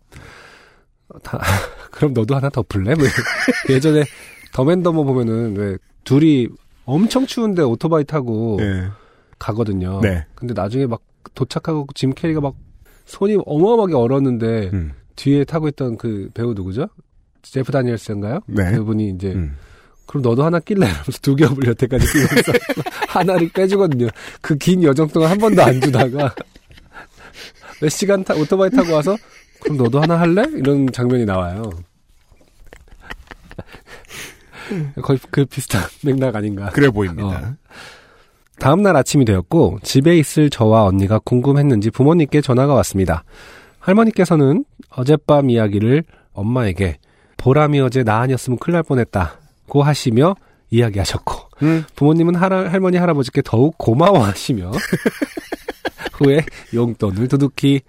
다, 그럼 너도 하나 덮을래? 뭐 예전에 더맨더머 보면은 왜 둘이 엄청 추운데 오토바이 타고 네. 가거든요. 네. 근데 나중에 막 도착하고 짐 캐리가 막 손이 어마어마하게 얼었는데 음. 뒤에 타고 있던 그 배우 누구죠? 제프 다니엘스인가요? 네. 그분이 이제 음. 그럼 너도 하나 낄래? 이러면서 두 겹을 여태까지 끼면서 하나를 빼주거든요. 그 긴 여정 동안 한 번도 안 주다가 몇 시간 타, 오토바이 타고 와서 그럼 너도 하나 할래? 이런 장면이 나와요. 거의 그 비슷한 맥락 아닌가. 그래 보입니다. 다음날 아침이 되었고 집에 있을 저와 언니가 궁금했는지 부모님께 전화가 왔습니다. 할머니께서는 어젯밤 이야기를 엄마에게 보람이 어제 나 아니었으면 큰일 날 뻔했다고 하시며 이야기하셨고 음. 부모님은 할아- 할머니 할아버지께 더욱 고마워하시며 후에 용돈을 두둑히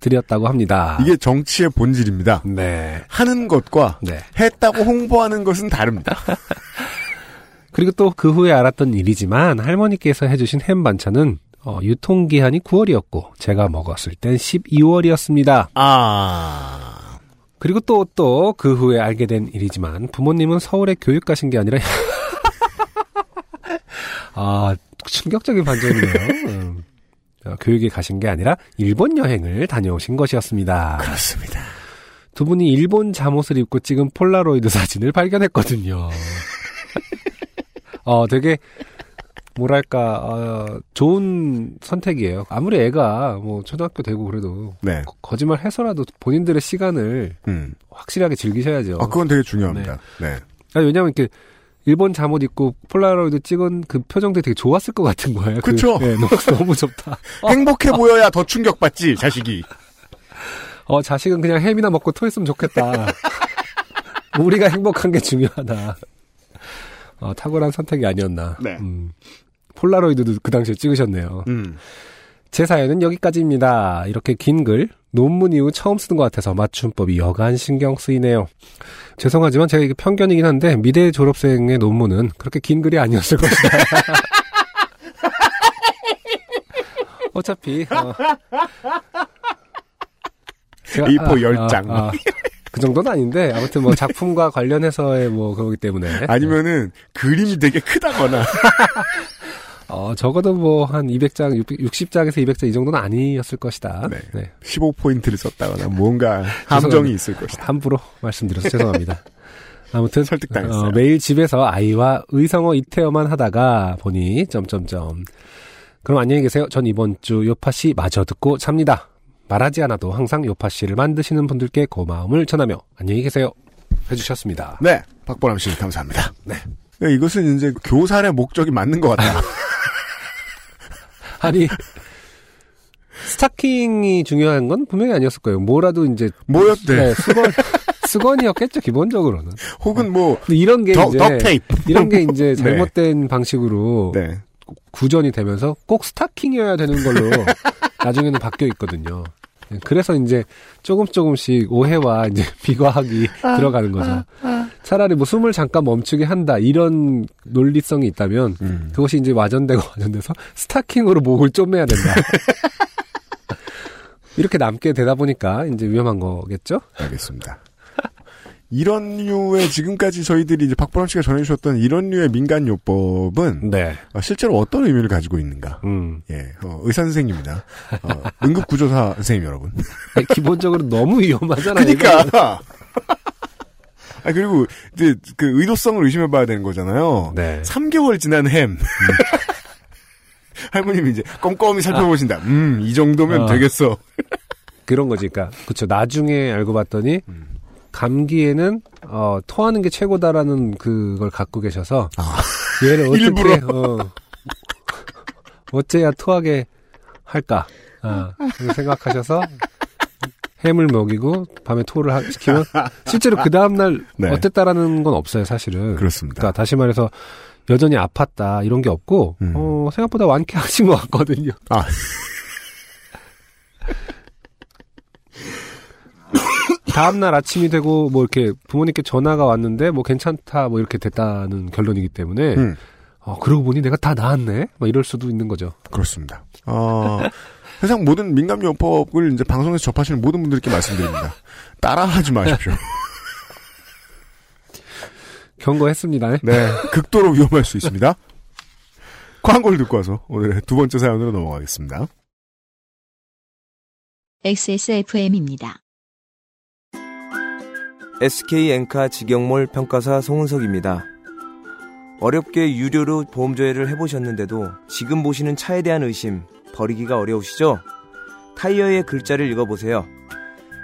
드렸다고 합니다. 이게 정치의 본질입니다. 네. 하는 것과 네. 했다고 홍보하는 것은 다릅니다. 그리고 또 그 후에 알았던 일이지만 할머니께서 해주신 햄 반찬은 어, 유통기한이 9월이었고 제가 먹었을 땐 12월이었습니다. 아, 그리고 또 또 그 후에 알게 된 일이지만 부모님은 서울에 교육 가신 게 아니라 아 충격적인 반전이네요. 음. 어, 교육에 가신 게 아니라 일본 여행을 다녀오신 것이었습니다. 그렇습니다. 두 분이 일본 잠옷을 입고 찍은 폴라로이드 사진을 발견했거든요. 어, 되게 뭐랄까 어, 좋은 선택이에요. 아무리 애가 뭐 초등학교 되고 그래도 네. 거- 거짓말 해서라도 본인들의 시간을 음. 확실하게 즐기셔야죠. 아, 그건 되게 중요합니다. 네. 아니, 왜냐면 이렇게 일본 잠옷 입고 폴라로이드 찍은 그 표정들이 되게 좋았을 것 같은 거예요. 그- 그쵸. 네, 너무, 너무 좋다. 행복해 보여야 더 충격받지, 자식이. 어, 자식은 그냥 햄이나 먹고 토했으면 좋겠다. 우리가 행복한 게 중요하다. 어, 탁월한 선택이 아니었나. 네. 음, 폴라로이드도 그 당시에 찍으셨네요. 음. 제 사연은 여기까지입니다. 이렇게 긴 글, 논문 이후 처음 쓰는 것 같아서 맞춤법이 여간 신경 쓰이네요. 죄송하지만 제가 이게 편견이긴 한데 미대 졸업생의 논문은 그렇게 긴 글이 아니었을 것이다. 어차피 어, 제가- A4 열 장. 그 정도는 아닌데 아무튼 뭐 작품과 관련해서의 뭐 그거기 때문에 아니면은 그림이 되게 크다거나. 어, 적어도 뭐 한 200장, 60장에서 200장 이 정도는 아니었을 것이다. 네. 네. 15포인트를 썼다거나 뭔가 함정이 있을 것이다. 함부로 말씀드려서 죄송합니다. 아무튼 설득당했어요. 어, 매일 집에서 아이와 의성어 이태어만 하다가 보니 점점점. 그럼 안녕히 계세요. 전 이번 주 요파 씨 마저 듣고 잡니다. 말하지 않아도 항상 요파 씨를 만드시는 분들께 고마움을 전하며 안녕히 계세요. 해주셨습니다. 네. 박보람 씨, 감사합니다. 네. 이것은 이제 교살의 목적이 맞는 것 같다. 아니 스타킹이 중요한 건 분명히 아니었을 거예요. 뭐라도 이제 뭐였대? 네, 수건 수건이었겠죠 기본적으로는. 혹은 뭐, 근데 이런 게 덕, 이제 덕테이프. 이런 게 이제 네. 잘못된 방식으로 네. 구전이 되면서 꼭 스타킹이어야 되는 걸로 나중에는 바뀌어 있거든요. 네, 그래서 이제 조금 조금씩 오해와 이제 비과학이 들어가는 거죠. 차라리 뭐 숨을 잠깐 멈추게 한다 이런 논리성이 있다면 음. 그것이 이제 와전되고 와전돼서 스타킹으로 목을 쪼매야 된다. 이렇게 남게 되다 보니까 이제 위험한 거겠죠? 알겠습니다. 이런 류의 지금까지 저희들이 이제 박보람 씨가 전해주셨던 이런 류의 민간 요법은 네. 어, 실제로 어떤 의미를 가지고 있는가? 음. 예, 어, 의사 선생님입니다. 어, 응급 구조사 선생님 여러분. 아니, 기본적으로 너무 위험하잖아요. 그러니까. 아 그리고 이제 그 의도성을 의심해봐야 되는 거잖아요. 네. 3개월 지난 햄. 할머님이 이제 꼼꼼히 살펴보신다. 음, 이 정도면 어. 되겠어. 그런 거지. 그러니까 그쵸. 나중에 알고 봤더니 음. 감기에는 어, 토하는 게 최고다라는 그걸 갖고 계셔서 아. 얘를 어떻게. 어, 어째야 토하게 할까 아, 그렇게 생각하셔서 햄을 먹이고 밤에 토를 하- 시키면 실제로 그 다음 날 네. 어땠다라는 건 없어요 사실은. 그렇습니다. 그러니까 다시 말해서 여전히 아팠다 이런 게 없고 음. 어, 생각보다 완쾌하신 것 같거든요. 아. 다음 날 아침이 되고 뭐 이렇게 부모님께 전화가 왔는데 뭐 괜찮다 뭐 이렇게 됐다는 결론이기 때문에 음, 어 그러고 보니 내가 다 나았네 뭐 이럴 수도 있는 거죠. 그렇습니다. 어, 세상 모든 민감요법을 이제 방송에서 접하시는 모든 분들께 말씀드립니다. 따라하지 마십시오. 경고했습니다. 네, 극도로 위험할 수 있습니다. 광고를 듣고 와서 오늘의 두 번째 사연으로 넘어가겠습니다. XSFM입니다. SK 엔카 직영몰 평가사 송은석입니다. 어렵게 유료로 보험조회를 해보셨는데도 지금 보시는 차에 대한 의심 버리기가 어려우시죠? 타이어의 글자를 읽어보세요.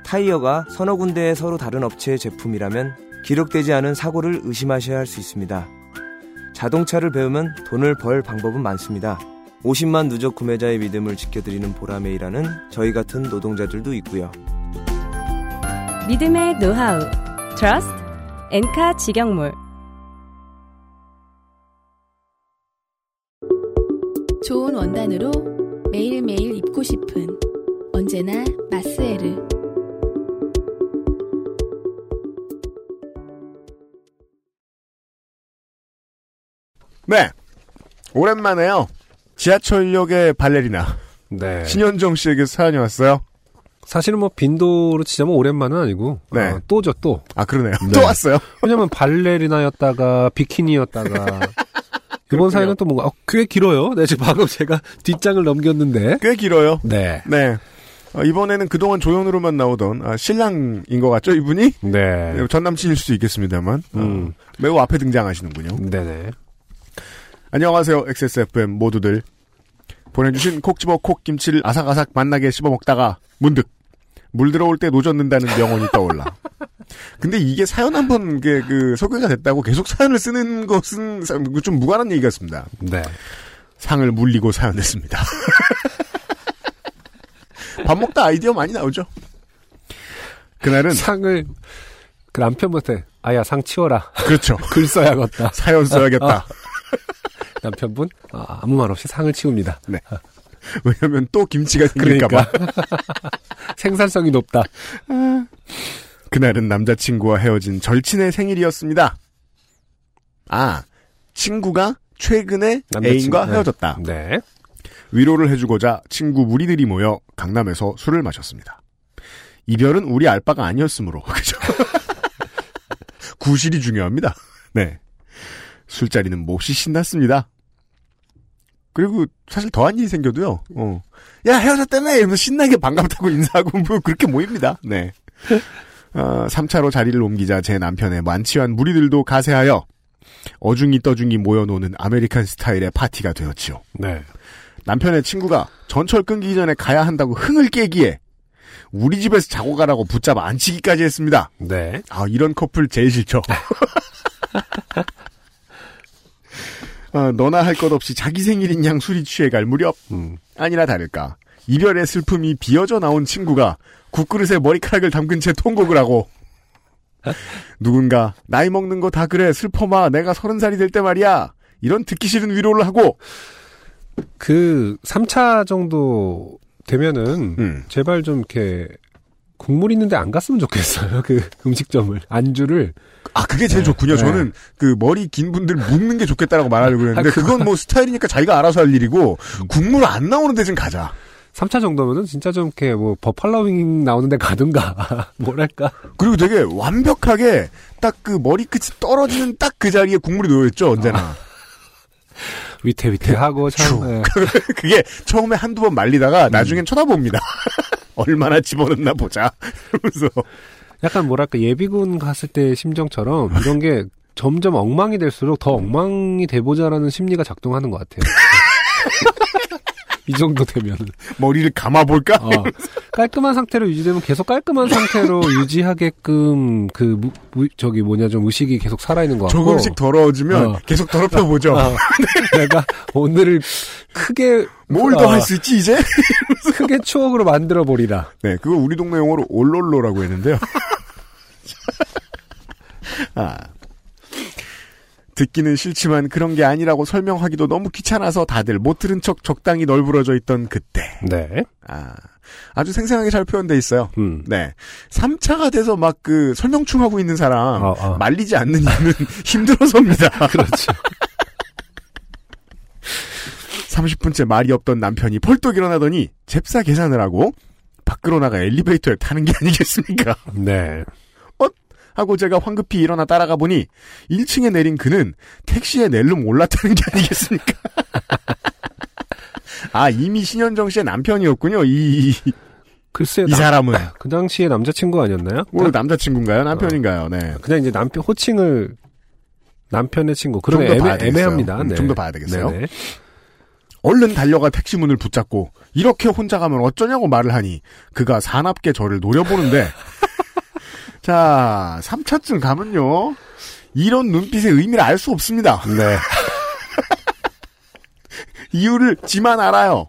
타이어가 서너 군데의 서로 다른 업체의 제품이라면 기록되지 않은 사고를 의심하셔야 할 수 있습니다. 자동차를 배우면 돈을 벌 방법은 많습니다. 50만 누적 구매자의 믿음을 지켜드리는 일하는 저희 같은 노동자들도 있고요. 믿음의 노하우 Trust 엔카 직영몰 좋은 원단으로 매일매일 입고 싶은 언제나 마스에르. 네. 오랜만에요. 지하철역의 발레리나. 네. 신현정 씨에게 사연이 왔어요. 사실은 뭐 빈도로 치자면 오랜만은 아니고 네. 어, 또죠 또. 아, 그러네요. 네. 또 왔어요. 왜냐면 발레리나였다가 비키니였다가 이번 사연은 또 뭔가 어, 꽤 길어요. 네, 지금 방금 제가 뒷장을 넘겼는데. 꽤 길어요. 네. 네. 어, 이번에는 그동안 조연으로만 나오던 아, 신랑인 것 같죠, 이분이? 네. 전 남친일 수도 있겠습니다만. 어, 음. 매우 앞에 등장하시는군요. 네네. 안녕하세요, XSFM 모두들. 보내주신 콕 집어 콕 김치를 아삭아삭 맛나게 씹어 먹다가 문득 물 들어올 때 노젓는다는 명언이 떠올라. 근데 이게 사연 한 번 그 소개가 됐다고 계속 사연을 쓰는 것은 좀 무관한 얘기 같습니다. 네. 상을 물리고 사연 냈습니다. 밥 먹다 아이디어 많이 나오죠. 그날은 상을 그 남편한테 아야 상 치워라. 그렇죠. 글 써야겠다. 사연 써야겠다. 남편분 아, 아무 말 없이 상을 치웁니다. 네. 왜냐면 또 김치가 생길까봐. 그러니까. 생산성이 높다. 그날은 남자친구와 헤어진 절친의 생일이었습니다. 아, 친구가 최근에 남자친구, 애인과 네. 헤어졌다. 네. 위로를 해주고자 친구 무리들이 모여 강남에서 술을 마셨습니다. 이별은 우리 알바가 아니었으므로 그죠? 구실이 중요합니다. 네. 술자리는 몹시 신났습니다. 그리고 사실 더한 일이 생겨도요. 어. 야 헤어졌다며 이러면서 신나게 반갑다고 인사하고 뭐 그렇게 모입니다. 네. 어, 3차로 자리를 옮기자 제 남편의 만취한 무리들도 가세하여 어중이 떠중이 모여노는 American 스타일의 파티가 되었지요. 네. 남편의 친구가 전철 끊기기 전에 가야 한다고 흥을 깨기에 우리 집에서 자고 가라고 붙잡아 앉히기까지 했습니다. 네. 아 이런 커플 제일 싫죠. 어, 너나 할 것 없이 자기 생일인 양 술이 취해갈 무렵 음. 아니나 다를까 이별의 슬픔이 비어져 나온 친구가 국그릇에 머리카락을 담근 채 통곡을 하고 누군가 나이 먹는 거 다 그래 슬퍼마 내가 서른 살이 될 때 말이야 이런 듣기 싫은 위로를 하고 그 3차 정도 되면은 음. 제발 좀 이렇게 국물 있는데 안 갔으면 좋겠어요. 그 음식점을 안주를 아 그게 제일 좋군요. 네. 저는 그 머리 긴 분들 묶는 게 좋겠다라고 말하려고 했는데 아, 그건 뭐 스타일이니까 자기가 알아서 할 일이고 국물 안 나오는 데 좀 가자. 3차 정도면은 진짜 좀 이렇게 뭐 버팔로윙 나오는 데 가든가 뭐랄까. 그리고 되게 완벽하게 딱 그 머리끝이 떨어지는 딱 그 자리에 국물이 놓여있죠 언제나. 위태위태하고 참 예. 그게 처음에 한두 번 말리다가 나중엔 쳐다봅니다. 얼마나 집어넣나 보자. 이러면서 약간 뭐랄까 예비군 갔을 때 심정처럼 이런 게 점점 엉망이 될수록 더 엉망이 돼보자라는 심리가 작동하는 것 같아요. 이 정도 되면은 머리를 감아볼까? 어, 깔끔한 상태로 유지되면 계속 깔끔한 상태로 유지하게끔 그 무, 무- 저기 뭐냐 좀 의식이 계속 살아있는 것 같고 조금씩 더러워지면 어. 계속 더럽혀 보죠. 어, 내가 오늘을 크게 뭘 더 할 수 있지 이제? 크게 추억으로 만들어 보리라. 네, 그거 우리 동네 용어로 올롤로라고 했는데요. 아. 듣기는 싫지만 그런 게 아니라고 설명하기도 너무 귀찮아서 다들 못 들은 척 적당히 널브러져 있던 그때. 네. 아. 아주 생생하게 잘 표현돼 있어요. 음. 네. 3차가 돼서 막 그 설명충 하고 있는 사람 어, 어. 말리지 않는 이유는 힘들어서입니다. 그렇죠. 30분째 말이 없던 남편이 벌떡 일어나더니 잽싸 계산을 하고 밖으로 나가 엘리베이터에 타는 게 아니겠습니까? 네. 하고 제가 황급히 일어나 따라가 보니 1층에 내린 그는 택시에 낼름 올라타는 게 아니겠습니까? 아 이미 신현정 씨의 남편이었군요. 이, 이, 글쎄요. 이 남- 사람은 그 당시에 남자친구 아니었나요? 뭐 남자친구인가요? 남편인가요? 네. 그냥 이제 남편 호칭을 남편의 친구. 그런 애매. 애매합니다. 음, 네. 좀더 봐야 되겠어요. 네네. 얼른 달려가 택시 문을 붙잡고 이렇게 혼자 가면 어쩌냐고 말을 하니 그가 사납게 저를 노려보는데 자 3차쯤 가면요 이런 눈빛의 의미를 알 수 없습니다. 네. 이유를 지만 알아요.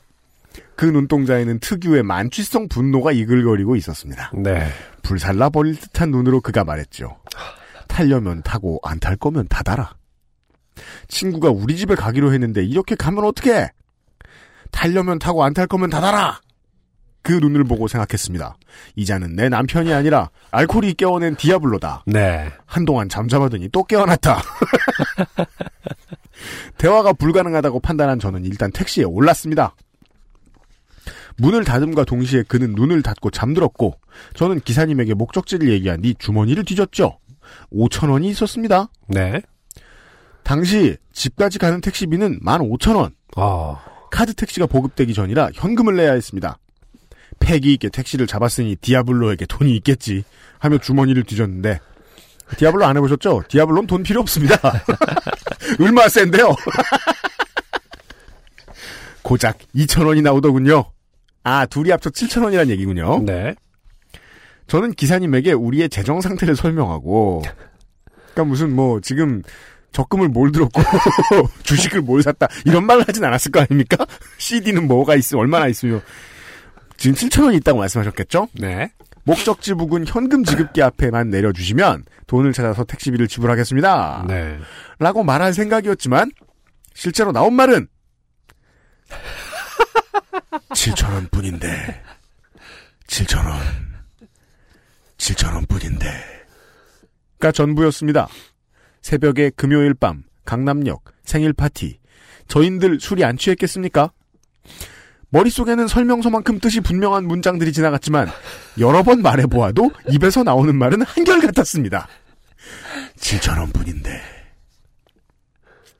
그 눈동자에는 특유의 만취성 분노가 이글거리고 있었습니다. 네. 불살라 버릴 듯한 눈으로 그가 말했죠. 타려면 타고 안 탈 거면 타다라. 친구가 우리 집에 가기로 했는데 이렇게 가면 어떡해? 타려면 타고 안 탈 거면 타다라. 그 눈을 보고 생각했습니다. 이자는 내 남편이 아니라 알코올이 깨워낸 디아블로다. 네. 한동안 잠잠하더니 또 깨어났다. 대화가 불가능하다고 판단한 저는 일단 택시에 올랐습니다. 문을 닫음과 동시에 그는 눈을 닫고 잠들었고 저는 기사님에게 목적지를 얘기한 뒤 주머니를 뒤졌죠. 5천 원이 있었습니다. 네. 당시 집까지 가는 택시비는 15,000원. 아. 카드 택시가 보급되기 전이라 현금을 내야 했습니다. 패기 있게 택시를 잡았으니 디아블로에게 돈이 있겠지 하며 주머니를 뒤졌는데 디아블로 안 해보셨죠? 디아블로는 돈 필요 없습니다. 얼마 센데요? 고작 2,000원이 나오더군요. 아, 둘이 합쳐 7,000원이란 얘기군요. 네. 저는 기사님에게 우리의 재정 상태를 설명하고, 그니까 무슨 뭐, 지금, 적금을 뭘 들었고, 주식을 뭘 샀다, 이런 말을 하진 않았을 거 아닙니까? CD는 뭐가 있으, 얼마나 있으며. 지금 7,000원이 있다고 말씀하셨겠죠? 네. 목적지 부근 현금 지급기 앞에만 내려주시면 돈을 찾아서 택시비를 지불하겠습니다. 네. 라고 말할 생각이었지만, 실제로 나온 말은, 7,000원 뿐인데, 7,000원, 7,000원 뿐인데, 가 전부였습니다. 새벽에 금요일 밤, 강남역, 생일 파티. 저인들 술이 안 취했겠습니까? 머릿속에는 설명서만큼 뜻이 분명한 문장들이 지나갔지만, 여러 번 말해보아도 입에서 나오는 말은 한결같았습니다. 7,000원 뿐인데.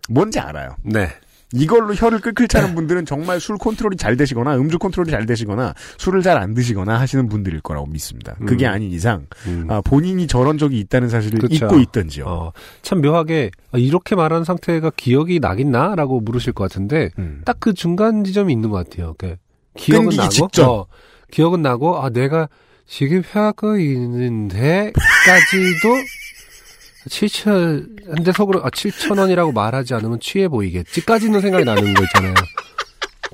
뭔지 알아요. 네. 이걸로 혀를 끌끌 차는 분들은 정말 술 컨트롤이 잘 되시거나 음주 컨트롤이 잘 되시거나 술을 잘 안 드시거나 하시는 분들일 거라고 믿습니다. 그게 음. 아닌 이상 음. 아, 본인이 저런 적이 있다는 사실을 그쵸. 잊고 있던지요. 어, 참 묘하게 아, 이렇게 말하는 상태가 기억이 나겠나라고 물으실 것 같은데 음. 딱그 중간 지점이 있는 것 같아요. 그 기억은 나고 직전. 어, 기억은 나고 아 내가 지금 하고 있는데까지도 7천 근데 속으로 아 7천 원이라고 말하지 않으면 취해 보이겠지까지는 생각이 나는 거 있잖아요.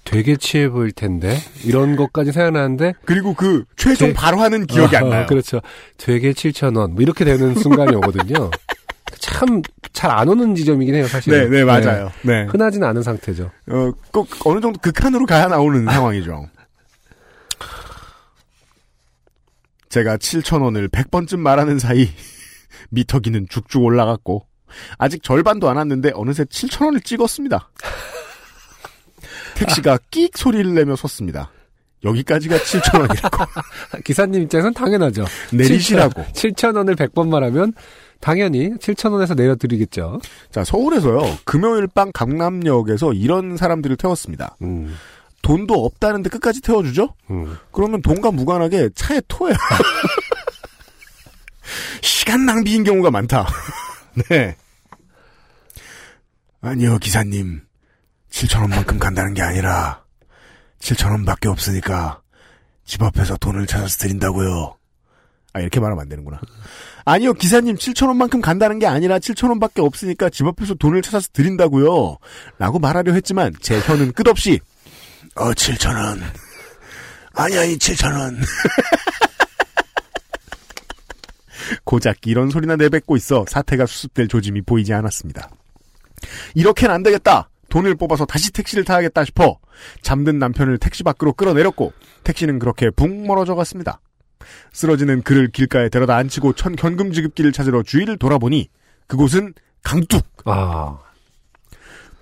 되게 취해 보일 텐데 이런 것까지 생각나는데 그리고 그 최종 제- 발화는 기억이 안 어, 나요. 그렇죠. 되게 7천 원. 뭐 이렇게 되는 순간이 오거든요. 참 잘 안 오는 지점이긴 해요, 사실. 네, 네, 맞아요. 네. 흔하진 않은 상태죠. 어, 꼭 어느 정도 극한으로 가야 나오는 상황이죠. 제가 7,000원을 100번쯤 말하는 사이 미터기는 쭉쭉 올라갔고 아직 절반도 안 왔는데 어느새 7,000원을 찍었습니다. 택시가 끽 소리를 내며 섰습니다. 여기까지가 7,000원이라고. 기사님 입장에선 당연하죠. 내리시라고. 7천 원을 100번 말하면 당연히 7천 원에서 내려드리겠죠. 자, 서울에서요. 금요일 밤 강남역에서 이런 사람들을 태웠습니다. 음, 돈도 없다는데 끝까지 태워주죠? 음. 그러면 돈과 무관하게 차에 토해요. 시간 낭비인 경우가 많다. 네. 아니요, 기사님. 7천원만큼 간다는 게 아니라, 7천원밖에 없으니까, 집 앞에서 돈을 찾아서 드린다고요. 아, 이렇게 말하면 안 되는구나. 아니요, 기사님, 7천원만큼 간다는 게 아니라, 7천원밖에 없으니까, 집 앞에서 돈을 찾아서 드린다고요. 라고 말하려 했지만, 제 혀는 끝없이, 어, 7천원. 아니, 아니, 7천원. 고작 이런 소리나 내뱉고 있어 사태가 수습될 조짐이 보이지 않았습니다. 이렇게는 안 되겠다. 돈을 뽑아서 다시 택시를 타야겠다 싶어 잠든 남편을 택시 밖으로 끌어내렸고 택시는 그렇게 붕 멀어져 갔습니다. 쓰러지는 그를 길가에 데려다 앉히고 천 현금 지급기를 찾으러 주위를 돌아보니 그곳은 강뚝 아,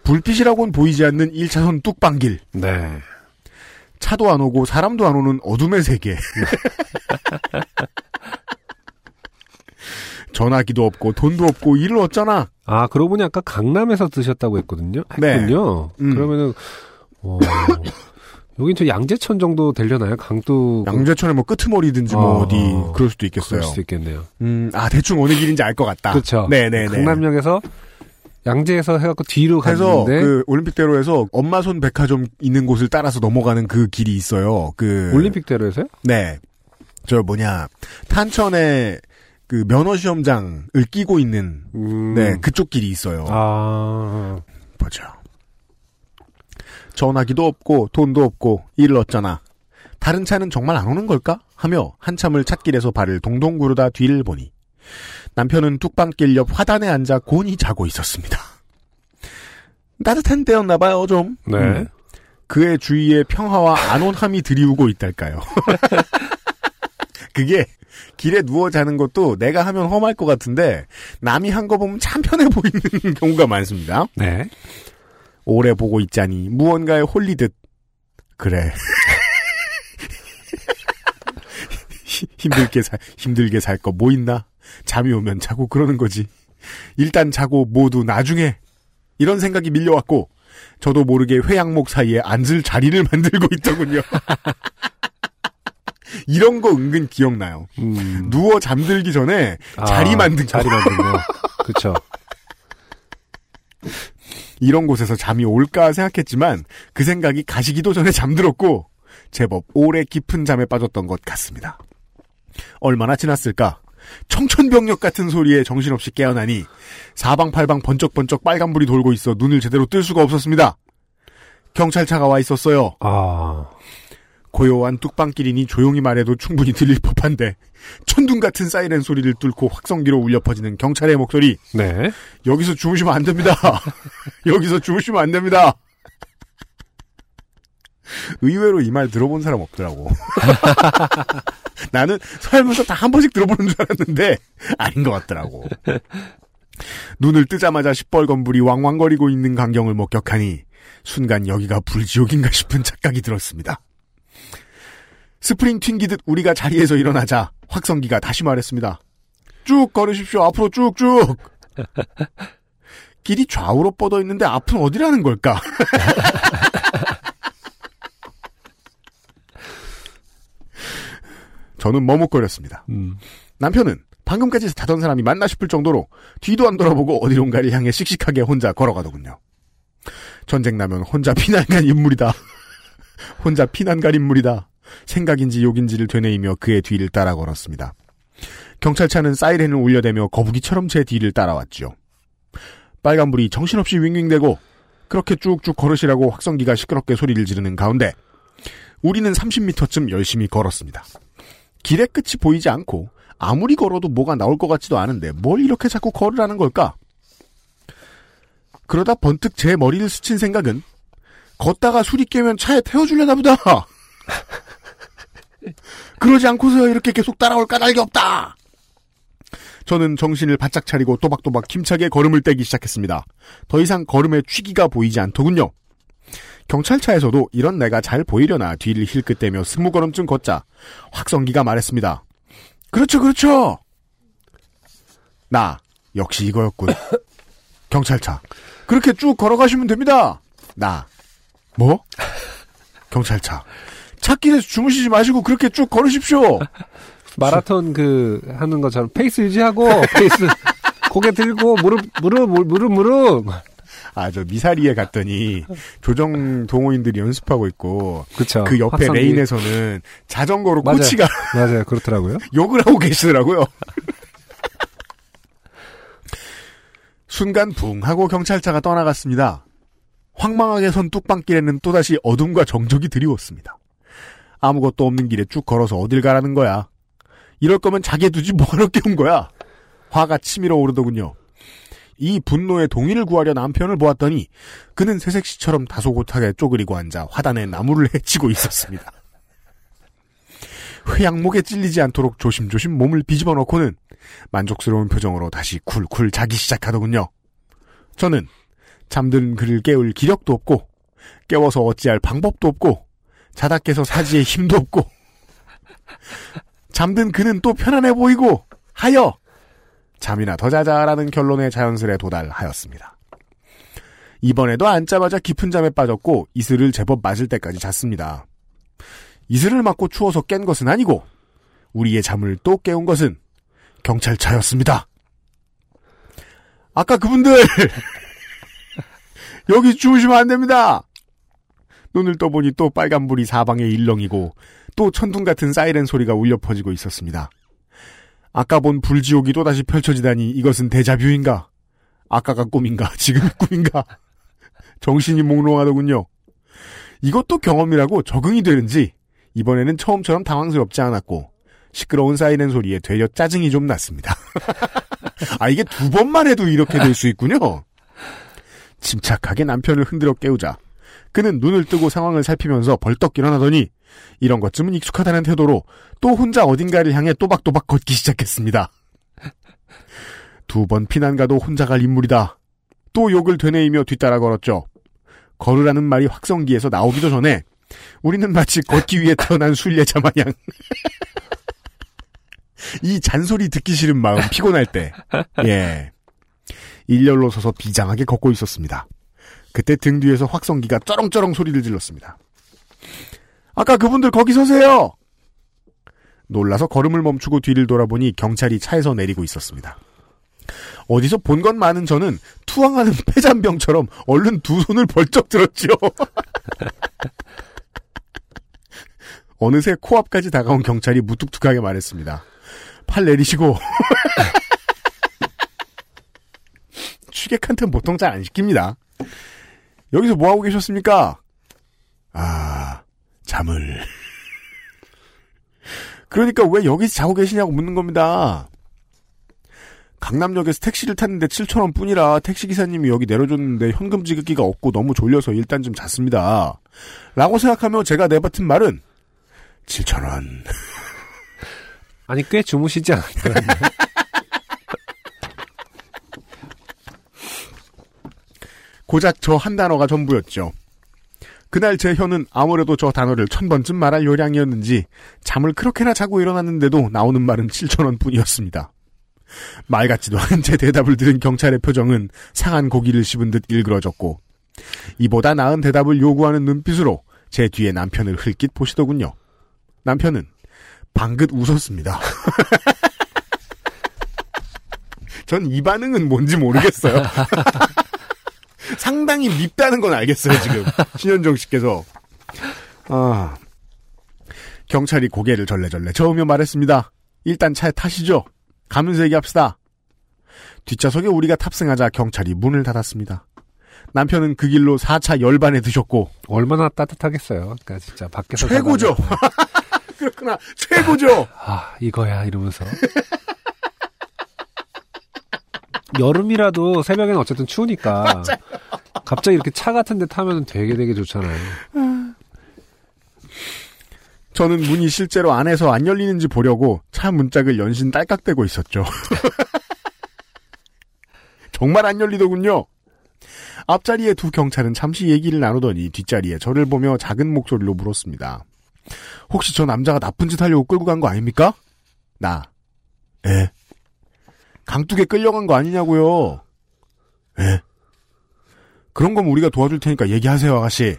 불빛이라고는 보이지 않는 1차선 뚝방길 네. 차도 안 오고 사람도 안 오는 어둠의 세계. 전화기도 없고 돈도 없고 일을 어쩌나. 아, 그러고 보니 아까 강남에서 드셨다고 했거든요. 네. 했군요. 음. 그러면은, 어, 여긴 저 양재천 정도 되려나요? 강도. 양재천에 뭐 끄트머리든지 뭐 어, 어디 어. 그럴 수도 있겠어요. 그럴 수도 있겠네요. 음, 아 대충 어느 길인지 알 것 같다. 그렇죠. 네네네. 강남역에서 양재에서 해갖고 뒤로 갔는데 그 올림픽대로에서 엄마 손 백화점 있는 곳을 따라서 넘어가는 그 길이 있어요. 그 올림픽대로에서요? 네. 저 뭐냐 탄천에 그 면허 시험장을 끼고 있는 음. 네 그쪽 길이 있어요. 아. 보죠. 전화기도 없고 돈도 없고 일을 어쩌나. 다른 차는 정말 안 오는 걸까? 하며 한참을 찻길에서 발을 동동 구르다 뒤를 보니 남편은 뚝방길 옆 화단에 앉아 곤히 자고 있었습니다. 따뜻한 때였나 봐요, 좀. 네. 음. 그의 주위에 평화와 안온함이 드리우고 있달까요. 그게 길에 누워 자는 것도 내가 하면 험할 것 같은데 남이 한 거 보면 참 편해 보이는 경우가 많습니다. 네. 오래 보고 있자니 무언가에 홀리듯. 그래. 히- 힘들게 살 힘들게 살 거 뭐 있나? 잠이 오면 자고 그러는 거지. 일단 자고 모두 나중에. 이런 생각이 밀려왔고 저도 모르게 회양목 사이에 앉을 자리를 만들고 있더군요 이런 거 은근 기억나요 음. 누워 잠들기 전에 아, 자리 만든 거 자리 만든 거. 그쵸. 이런 곳에서 잠이 올까 생각했지만 그 생각이 가시기도 전에 잠들었고 제법 오래 깊은 잠에 빠졌던 것 같습니다. 얼마나 지났을까? 청천벽력 같은 소리에 정신없이 깨어나니 사방팔방 번쩍번쩍 빨간불이 돌고 있어 눈을 제대로 뜰 수가 없었습니다. 경찰차가 와 있었어요. 아. 고요한 뚝방길이니 조용히 말해도 충분히 들릴 법한데 천둥 같은 사이렌 소리를 뚫고 확성기로 울려 퍼지는 경찰의 목소리 네. 여기서 주무시면 안 됩니다. 여기서 주무시면 안 됩니다. 의외로 이 말 들어본 사람 없더라고. 나는 살면서 다 한 번씩 들어보는 줄 알았는데 아닌 것 같더라고. 눈을 뜨자마자 시뻘건 불이 왕왕거리고 있는 광경을 목격하니 순간 여기가 불지옥인가 싶은 착각이 들었습니다. 스프링 튕기듯 우리가 자리에서 일어나자 확성기가 다시 말했습니다. 쭉 걸으십시오. 앞으로 쭉쭉. 길이 좌우로 뻗어 있는데 앞은 어디라는 걸까? 저는 머뭇거렸습니다. 음. 남편은 방금까지 타던 사람이 맞나 싶을 정도로 뒤도 안 돌아보고 어디론가를 향해 씩씩하게 혼자 걸어가더군요. 전쟁 나면 혼자 피난 간 인물이다. 혼자 피난 간 인물이다. 생각인지 욕인지를 되뇌이며 그의 뒤를 따라 걸었습니다. 경찰차는 사이렌을 울려대며 거북이처럼 제 뒤를 따라왔죠. 빨간불이 정신없이 윙윙대고 그렇게 쭉쭉 걸으시라고 확성기가 시끄럽게 소리를 지르는 가운데 우리는 30m쯤 열심히 걸었습니다. 길의 끝이 보이지 않고 아무리 걸어도 뭐가 나올 것 같지도 않은데 뭘 이렇게 자꾸 걸으라는 걸까? 그러다 번뜩 제 머리를 스친 생각은 걷다가 술이 깨면 차에 태워주려나 보다. 그러지 않고서 이렇게 계속 따라올 까닭이 없다. 저는 정신을 바짝 차리고 또박또박 힘차게 걸음을 떼기 시작했습니다. 더 이상 걸음의 취기가 보이지 않더군요. 경찰차에서도 이런 내가 잘 보이려나 뒤를 힐끗대며 스무 걸음쯤 걷자 확성기가 말했습니다. 그렇죠, 그렇죠. 나 역시 이거였군. 경찰차. 그렇게 쭉 걸어가시면 됩니다. 나 뭐? 경찰차. 찻길에서 주무시지 마시고 그렇게 쭉 걸으십시오. 마라톤 그 하는 것처럼 페이스 유지하고 페이스 고개 들고 무릎 무릎 무릎 무릎 아, 저 미사리에 갔더니 조정 동호인들이 연습하고 있고 그쵸. 그 옆에 확성기. 레인에서는 자전거로 맞아요. 코치가 맞아요 그렇더라고요. 욕을 하고 계시더라고요. 순간 붕 하고 경찰차가 떠나갔습니다. 황망하게 선 뚝방길에는 또다시 어둠과 정적이 드리웠습니다. 아무것도 없는 길에 쭉 걸어서 어딜 가라는 거야. 이럴 거면 자기에 두지 뭐하러 깨운 거야. 화가 치밀어 오르더군요. 이 분노의 동의를 구하려 남편을 보았더니 그는 새색시처럼 다소곳하게 쪼그리고 앉아 화단에 나무를 헤치고 있었습니다. 회양목에 찔리지 않도록 조심조심 몸을 비집어 넣고는 만족스러운 표정으로 다시 쿨쿨 자기 시작하더군요. 저는 잠든 그를 깨울 기력도 없고 깨워서 어찌할 방법도 없고 자다 깨서 사지에 힘도 없고 잠든 그는 또 편안해 보이고 하여 잠이나 더 자자라는 결론에 자연스레 도달하였습니다. 이번에도 앉자마자 깊은 잠에 빠졌고 이슬을 제법 맞을 때까지 잤습니다. 이슬을 맞고 추워서 깬 것은 아니고 우리의 잠을 또 깨운 것은 경찰차였습니다. 아까 그분들 여기 주무시면 안 됩니다. 눈을 떠보니 또 빨간불이 사방에 일렁이고 또 천둥 같은 사이렌 소리가 울려 퍼지고 있었습니다. 아까 본 불지옥이 또다시 펼쳐지다니 이것은 데자뷰인가? 아까가 꿈인가? 지금이 꿈인가? 정신이 몽롱하더군요. 이것도 경험이라고 적응이 되는지 이번에는 처음처럼 당황스럽지 않았고 시끄러운 사이렌 소리에 되려 짜증이 좀 났습니다. 아 이게 두 번만 해도 이렇게 될 수 있군요. 침착하게 남편을 흔들어 깨우자 그는 눈을 뜨고 상황을 살피면서 벌떡 일어나더니 이런 것쯤은 익숙하다는 태도로 또 혼자 어딘가를 향해 또박또박 걷기 시작했습니다. 두 번 피난 가도 혼자 갈 인물이다. 또 욕을 되뇌이며 뒤따라 걸었죠. 걸으라는 말이 확성기에서 나오기도 전에 우리는 마치 걷기 위해 태어난 순례자 마냥 이 잔소리 듣기 싫은 마음 피곤할 때 예. 일렬로 서서 비장하게 걷고 있었습니다. 그때 등 뒤에서 확성기가 쩌렁쩌렁 소리를 질렀습니다. 아까 그분들 거기 서세요! 놀라서 걸음을 멈추고 뒤를 돌아보니 경찰이 차에서 내리고 있었습니다. 어디서 본건 많은 저는 투항하는 폐잔병처럼 얼른 두 손을 벌쩍 들었지요. 어느새 코앞까지 다가온 경찰이 무뚝뚝하게 말했습니다. 팔 내리시고 취객한테는 보통 잘 안 시킵니다. 여기서 뭐 하고 계셨습니까? 아, 잠을. 그러니까 왜 여기서 자고 계시냐고 묻는 겁니다. 강남역에서 택시를 탔는데 7천원 뿐이라 택시기사님이 여기 내려줬는데 현금 지급기가 없고 너무 졸려서 일단 좀 잤습니다. 라고 생각하며 제가 내뱉은 말은 7천원. 아니 꽤 주무시지 않았나요? 고작 저 한 단어가 전부였죠. 그날 제 혀는 아무래도 저 단어를 천 번쯤 말할 요량이었는지 잠을 그렇게나 자고 일어났는데도 나오는 말은 7천 원 뿐이었습니다. 말 같지도 않은 제 대답을 들은 경찰의 표정은 상한 고기를 씹은 듯 일그러졌고 이보다 나은 대답을 요구하는 눈빛으로 제 뒤에 남편을 흘깃 보시더군요. 남편은 방긋 웃었습니다. 전 이 반응은 뭔지 모르겠어요. 상당히 밉다는 건 알겠어요, 지금. 신현정 씨께서. 아. 경찰이 고개를 절레절레 저으며 말했습니다. 일단 차에 타시죠. 가면서 얘기합시다. 뒷좌석에 우리가 탑승하자 경찰이 문을 닫았습니다. 남편은 그 길로 4차 열반에 드셨고 얼마나 따뜻하겠어요. 그러니까 진짜 밖에서 최고죠. 그렇구나. 최고죠. 아 이거야 이러면서 여름이라도 새벽에는 어쨌든 추우니까 갑자기 이렇게 차 같은 데 타면 되게 되게 좋잖아요. 저는 문이 실제로 안에서 안 열리는지 보려고 차 문짝을 연신 딸깍대고 있었죠. 정말 안 열리더군요. 앞자리에 두 경찰은 잠시 얘기를 나누더니 뒷자리에 저를 보며 작은 목소리로 물었습니다. 혹시 저 남자가 나쁜 짓 하려고 끌고 간 거 아닙니까? 나. 예. 강둑에 끌려간 거 아니냐고요. 예. 그런 거면 우리가 도와줄 테니까 얘기하세요, 아가씨.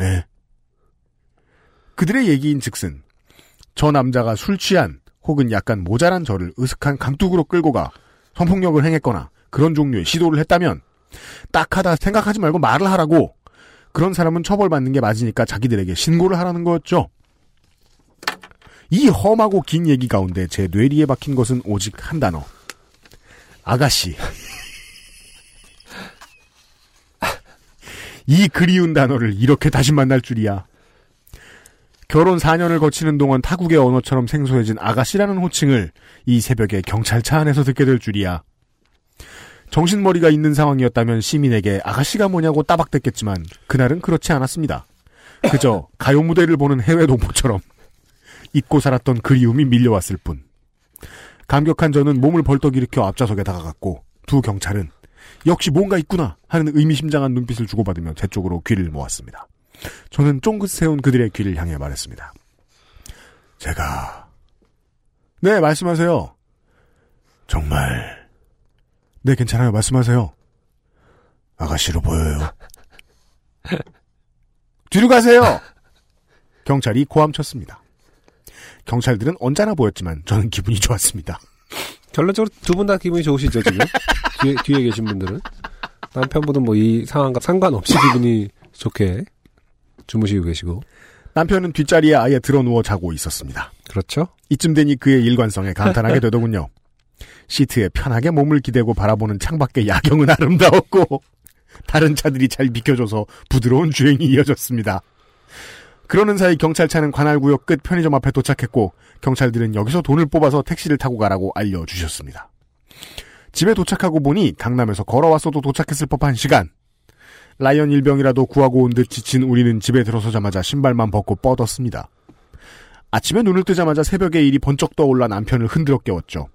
예. 그들의 얘기인 즉슨 저 남자가 술 취한 혹은 약간 모자란 저를 으슥한 강둑으로 끌고 가 성폭력을 행했거나 그런 종류의 시도를 했다면 딱하다 생각하지 말고 말을 하라고 그런 사람은 처벌받는 게 맞으니까 자기들에게 신고를 하라는 거였죠. 이 험하고 긴 얘기 가운데 제 뇌리에 박힌 것은 오직 한 단어. 아가씨. 이 그리운 단어를 이렇게 다시 만날 줄이야. 결혼 4년을 거치는 동안 타국의 언어처럼 생소해진 아가씨라는 호칭을 이 새벽에 경찰차 안에서 듣게 될 줄이야. 정신머리가 있는 상황이었다면 시민에게 아가씨가 뭐냐고 따박댔겠지만 그날은 그렇지 않았습니다. 그저 가요 무대를 보는 해외 동포처럼 잊고 살았던 그리움이 밀려왔을 뿐. 감격한 저는 몸을 벌떡 일으켜 앞좌석에 다가갔고 두 경찰은 역시 뭔가 있구나 하는 의미심장한 눈빛을 주고받으며 제 쪽으로 귀를 모았습니다. 저는 쫑긋 세운 그들의 귀를 향해 말했습니다. 제가 네 말씀하세요. 정말 네 괜찮아요 말씀하세요. 아가씨로 보여요. 뒤로 가세요. 경찰이 고함쳤습니다. 경찰들은 언짢아 보였지만 저는 기분이 좋았습니다. 결론적으로 두 분 다 기분이 좋으시죠 지금 뒤에, 뒤에 계신 분들은 남편분은 뭐 이 상황과 상관없이 기분이 좋게 주무시고 계시고. 남편은 뒷자리에 아예 들어 누워 자고 있었습니다. 그렇죠? 이쯤 되니 그의 일관성에 감탄하게 되더군요. 시트에 편하게 몸을 기대고 바라보는 창밖의 야경은 아름다웠고 다른 차들이 잘 비켜줘서 부드러운 주행이 이어졌습니다. 그러는 사이 경찰차는 관할구역 끝 편의점 앞에 도착했고 경찰들은 여기서 돈을 뽑아서 택시를 타고 가라고 알려주셨습니다. 집에 도착하고 보니 강남에서 걸어왔어도 도착했을 법한 시간. 라이언 일병이라도 구하고 온 듯 지친 우리는 집에 들어서자마자 신발만 벗고 뻗었습니다. 아침에 눈을 뜨자마자 새벽에 일이 번쩍 떠올라 남편을 흔들어 깨웠죠.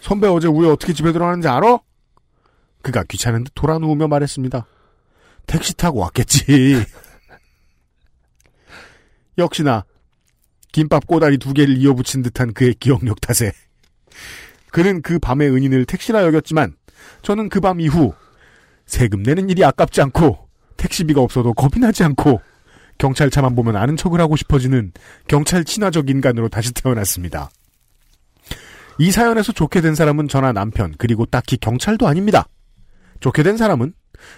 선배 어제 우리 어떻게 집에 들어가는지 알아? 그가 귀찮은 듯 돌아 누우며 말했습니다. 택시 타고 왔겠지. 역시나 김밥 꼬다리 두 개를 이어붙인 듯한 그의 기억력 탓에 그는 그 밤의 은인을 택시라 여겼지만 저는 그 밤 이후 세금 내는 일이 아깝지 않고 택시비가 없어도 겁이 나지 않고 경찰차만 보면 아는 척을 하고 싶어지는 경찰 친화적 인간으로 다시 태어났습니다. 이 사연에서 좋게 된 사람은 저나 남편 그리고 딱히 경찰도 아닙니다. 좋게 된 사람은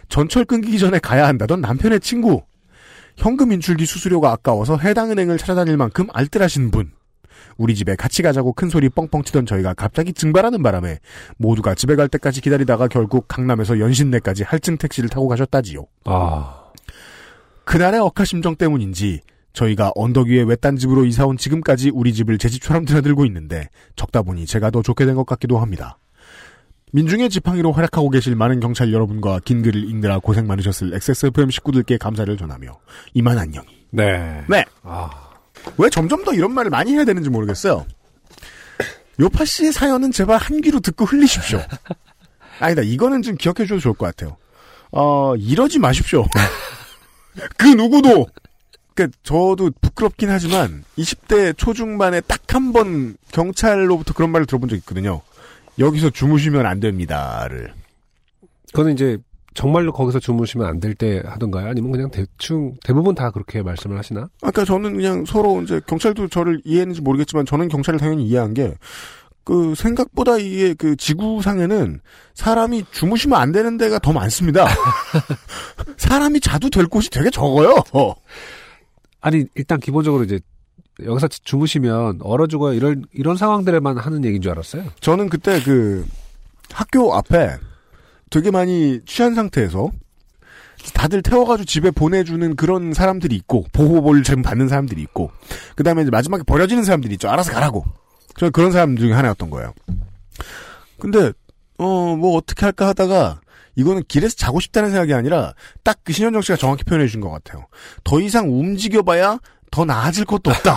전철 끊기기 전에 가야 한다던 남편의 친구 현금 인출기 수수료가 아까워서 해당 은행을 찾아다닐 만큼 알뜰하신 분 우리 집에 같이 가자고 큰 소리 뻥뻥 치던 저희가 갑자기 증발하는 바람에 모두가 집에 갈 때까지 기다리다가 결국 강남에서 연신내까지 할증 택시를 타고 가셨다지요. 아, 그날의 억하심정 때문인지 저희가 언덕 위에 외딴 집으로 이사 온 지금까지 우리 집을 제 집처럼 드나들고 있는데 적다 보니 제가 더 좋게 된 것 같기도 합니다. 민중의 지팡이로 활약하고 계실 많은 경찰 여러분과 긴 글을 읽느라 고생 많으셨을 XSFM 식구들께 감사를 전하며 이만 안녕히. 네. 네. 아, 왜 점점 더 이런 말을 많이 해야 되는지 모르겠어요. 요파 씨의 사연은 제발 한 귀로 듣고 흘리십시오. 아니다, 이거는 좀 기억해 줘도 좋을 것 같아요. 어, 이러지 마십시오. 그 누구도! 그, 저도 부끄럽긴 하지만, 20대 초중반에 딱 한 번 경찰로부터 그런 말을 들어본 적 있거든요. 여기서 주무시면 안 됩니다를. 그거는 이제 정말로 거기서 주무시면 안 될 때 하던가요? 아니면 그냥 대충 대부분 다 그렇게 말씀을 하시나? 아까 저는 그냥 서로 이제 경찰도 저를 이해했는지 모르겠지만 저는 경찰을 당연히 이해한 게, 그 생각보다 이게 그 지구상에는 사람이 주무시면 안 되는 데가 더 많습니다. 사람이 자도 될 곳이 되게 적어요. 아니 일단 기본적으로 이제 여기서 주무시면 얼어 죽어요 이런 이런 상황들에만 하는 얘기인 줄 알았어요. 저는 그때 그 학교 앞에 되게 많이 취한 상태에서 다들 태워가지고 집에 보내주는 그런 사람들이 있고 보호를 좀 받는 사람들이 있고 그 다음에 마지막에 버려지는 사람들이 있죠. 알아서 가라고. 저 그런 사람 중에 하나였던 거예요. 근데 어 뭐 어떻게 할까 하다가 이거는 길에서 자고 싶다는 생각이 아니라 딱 그 신현정 씨가 정확히 표현해 주신 것 같아요. 더 이상 움직여봐야 더 나아질 것도 없다.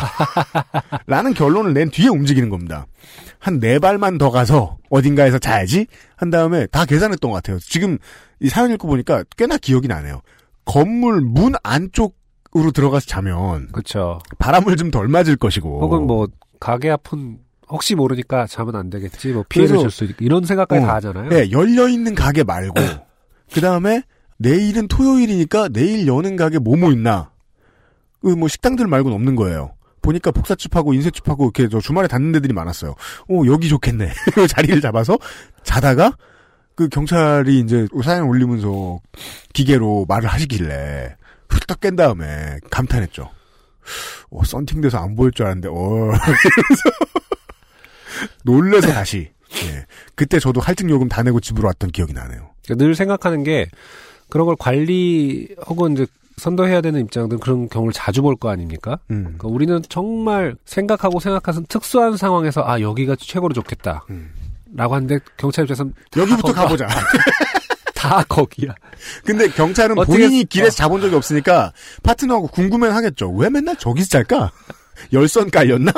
라는 결론을 낸 뒤에 움직이는 겁니다. 한 네 발만 더 가서 어딘가에서 자야지? 한 다음에 다 계산했던 것 같아요. 지금 이 사연 읽고 보니까 꽤나 기억이 나네요. 건물 문 안쪽으로 들어가서 자면 그렇죠. 바람을 좀 덜 맞을 것이고 혹은 뭐 가게 앞은 혹시 모르니까 자면 안 되겠지. 뭐 피해를 줄 수있 이런 생각까지 어, 다 하잖아요. 네, 열려 있는 가게 말고 그 다음에 내일은 토요일이니까 내일 여는 가게 뭐뭐 있나? 그뭐 식당들 말고는 없는 거예요. 보니까 복사집하고 인쇄집하고 이렇게 저 주말에 닫는 데들이 많았어요. 어 여기 좋겠네. 자리를 잡아서 자다가 그 경찰이 이제 사연 올리면서 기계로 말을 하시길래 훌떡 깬 다음에 감탄했죠. 어, 썬팅돼서 안 보일 줄 알았는데, 어. 놀래서 다시. 예. 그때 저도 할증 요금 다 내고 집으로 왔던 기억이 나네요. 그러니까 늘 생각하는 게 그런 걸 관리 혹은 이제 선도해야 되는 입장들은 그런 경우를 자주 볼 거 아닙니까? 음. 그러니까 우리는 정말 생각하고 생각하는 특수한 상황에서 아 여기가 최고로 좋겠다. 음. 라고 하는데 경찰 입장에서는 다 여기부터 거기가- 가보자. 다 거기야. 근데 경찰은 어떻게- 본인이 길에서 자본 적이 없으니까 파트너하고 궁금해 하겠죠. 왜 맨날 저기서 잘까? 열선 깔렸나?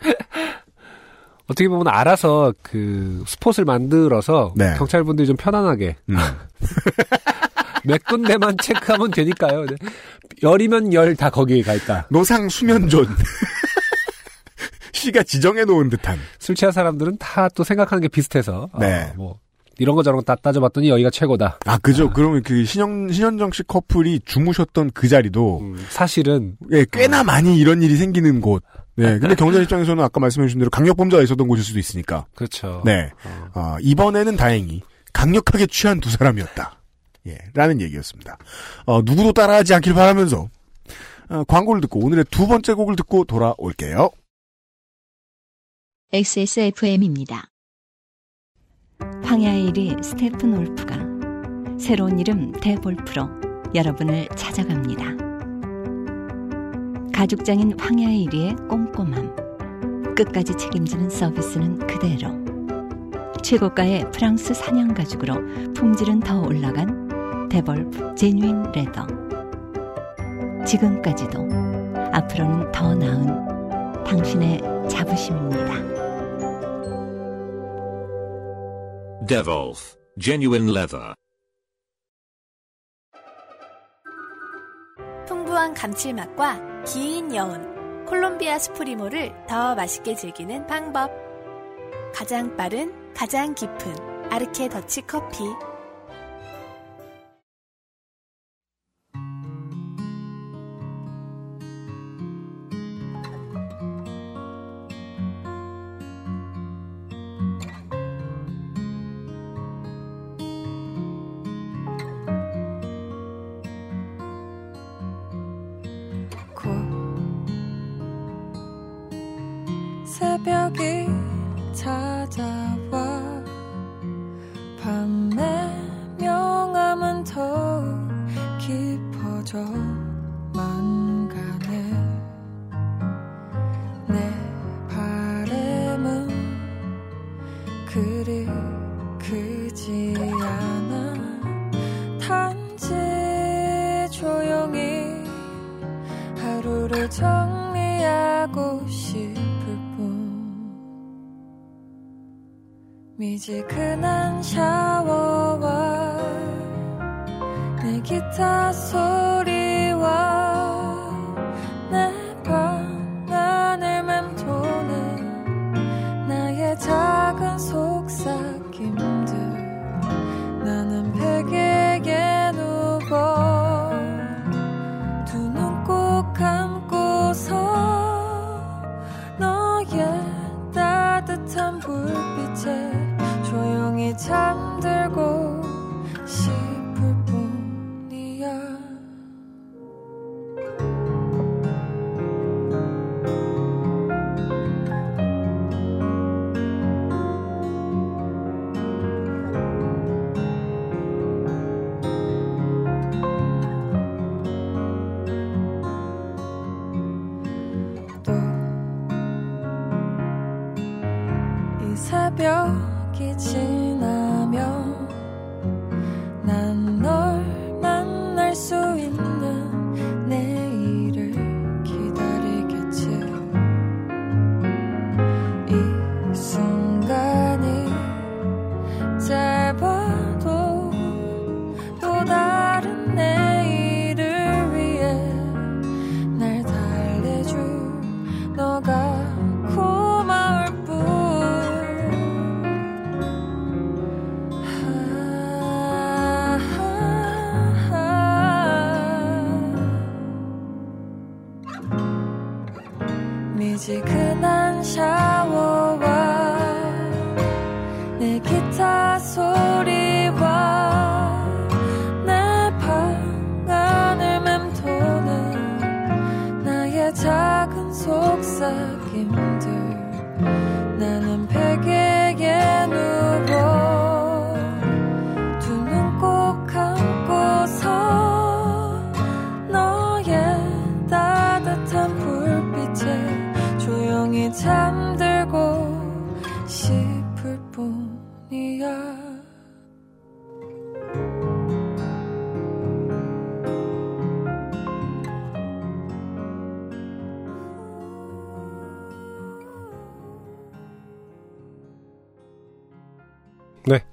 어떻게 보면 알아서 그 스폿을 만들어서 네. 경찰분들이 좀 편안하게 음. 몇 군데만 체크하면 되니까요. 네. 열이면 열 다 거기에 가 있다. 노상 수면존. 시가 지정해 놓은 듯한. 술 취한 사람들은 다 또 생각하는 게 비슷해서 네. 어, 뭐 이런 거 저런 거 다 따져봤더니 여기가 최고다. 아, 그죠. 그러면 그 신현, 신현정 씨 커플이 주무셨던 그 자리도, 음, 사실은 예, 꽤나 많이 이런 일이 생기는 곳. 네. 근데 경찰 입장에서는 아까 말씀해 주신 대로 강력범죄가 있었던 곳일 수도 있으니까. 그렇죠. 네. 어. 아, 이번에는 다행히 강력하게 취한 두 사람이었다. 예, 라는 얘기였습니다. 어, 누구도 따라하지 않길 바라면서 어, 광고를 듣고 오늘의 두 번째 곡을 듣고 돌아올게요. XSFM입니다. 황야의 이리 스테픈울프가 새로운 이름 데볼프로 여러분을 찾아갑니다. 가죽장인 황야의 이리의 꼼꼼함, 끝까지 책임지는 서비스는 그대로. 최고가의 프랑스산 양가죽으로 품질은 더 올라간 데볼프 genuine leather. 지금까지도 앞으로는 더 나은 당신의 자부심입니다. Devolf Genuine Leather. 풍부한 감칠맛과 긴 여운, 콜롬비아 스프리모를 더 맛있게 즐기는 방법. 가장 빠른, 가장 깊은 아르케 더치 커피. 미지근한 샤워와 내 기타 소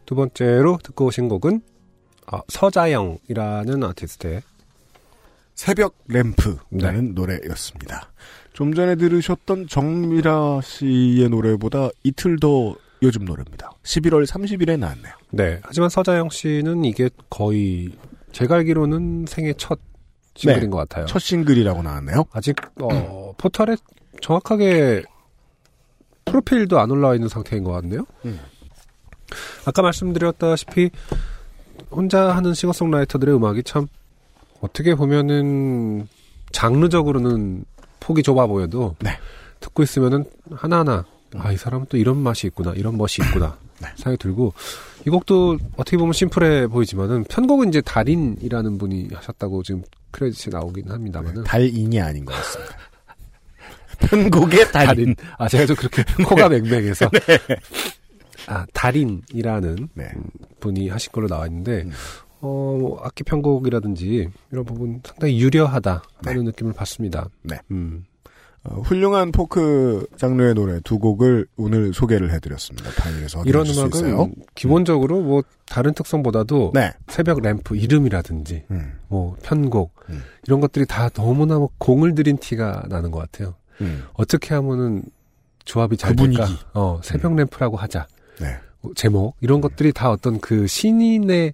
두 번째로 듣고 오신 곡은 어, 서자영이라는 아티스트의 새벽 램프라는 노래였습니다. 좀 전에 들으셨던 정미라 씨의 노래보다 이틀 더 요즘 노래입니다. 11월 30일에 나왔네요. 네, 하지만 서자영 씨는 이게 거의 제가 알기로는 생애 첫 싱글인 네, 것 같아요. 첫 싱글이라고 나왔네요. 아직 어, 포털에 정확하게 프로필도 안 올라와 있는 상태인 것 같네요. 음. 아까 말씀드렸다시피 혼자 하는 싱어송라이터들의 음악이 참 어떻게 보면은 장르적으로는 폭이 좁아 보여도 네. 듣고 있으면은 하나하나 아 이 사람은 또 이런 맛이 있구나 이런 멋이 있구나 네. 생각이 들고 이 곡도 어떻게 보면 심플해 보이지만은 편곡은 이제 달인이라는 분이 하셨다고 지금 크레딧이 나오긴 합니다만은 달인이 아닌 것 같습니다. 편곡의 달인. 아 제가 좀 그렇게 코가 맹맹해서 아 달인이라는 네. 음, 분이 하신 걸로 나와 있는데 음. 어뭐 악기 편곡이라든지 이런 부분 상당히 유려하다라는 느낌을 받습니다. 네. 음. 어, 훌륭한 포크 장르의 노래 두 곡을 오늘 소개를 해드렸습니다. 파일에서 이런 수 음악은. 기본적으로 뭐 다른 특성보다도 네. 새벽 램프 이름이라든지 음, 뭐 편곡 음. 이런 것들이 다 너무나 뭐 공을 들인 티가 나는 것 같아요. 음. 어떻게 하면은 조합이 잘 그 될까? 어, 새벽 램프라고 하자. 네. 어, 제목 이런 것들이 다 어떤 그 신인의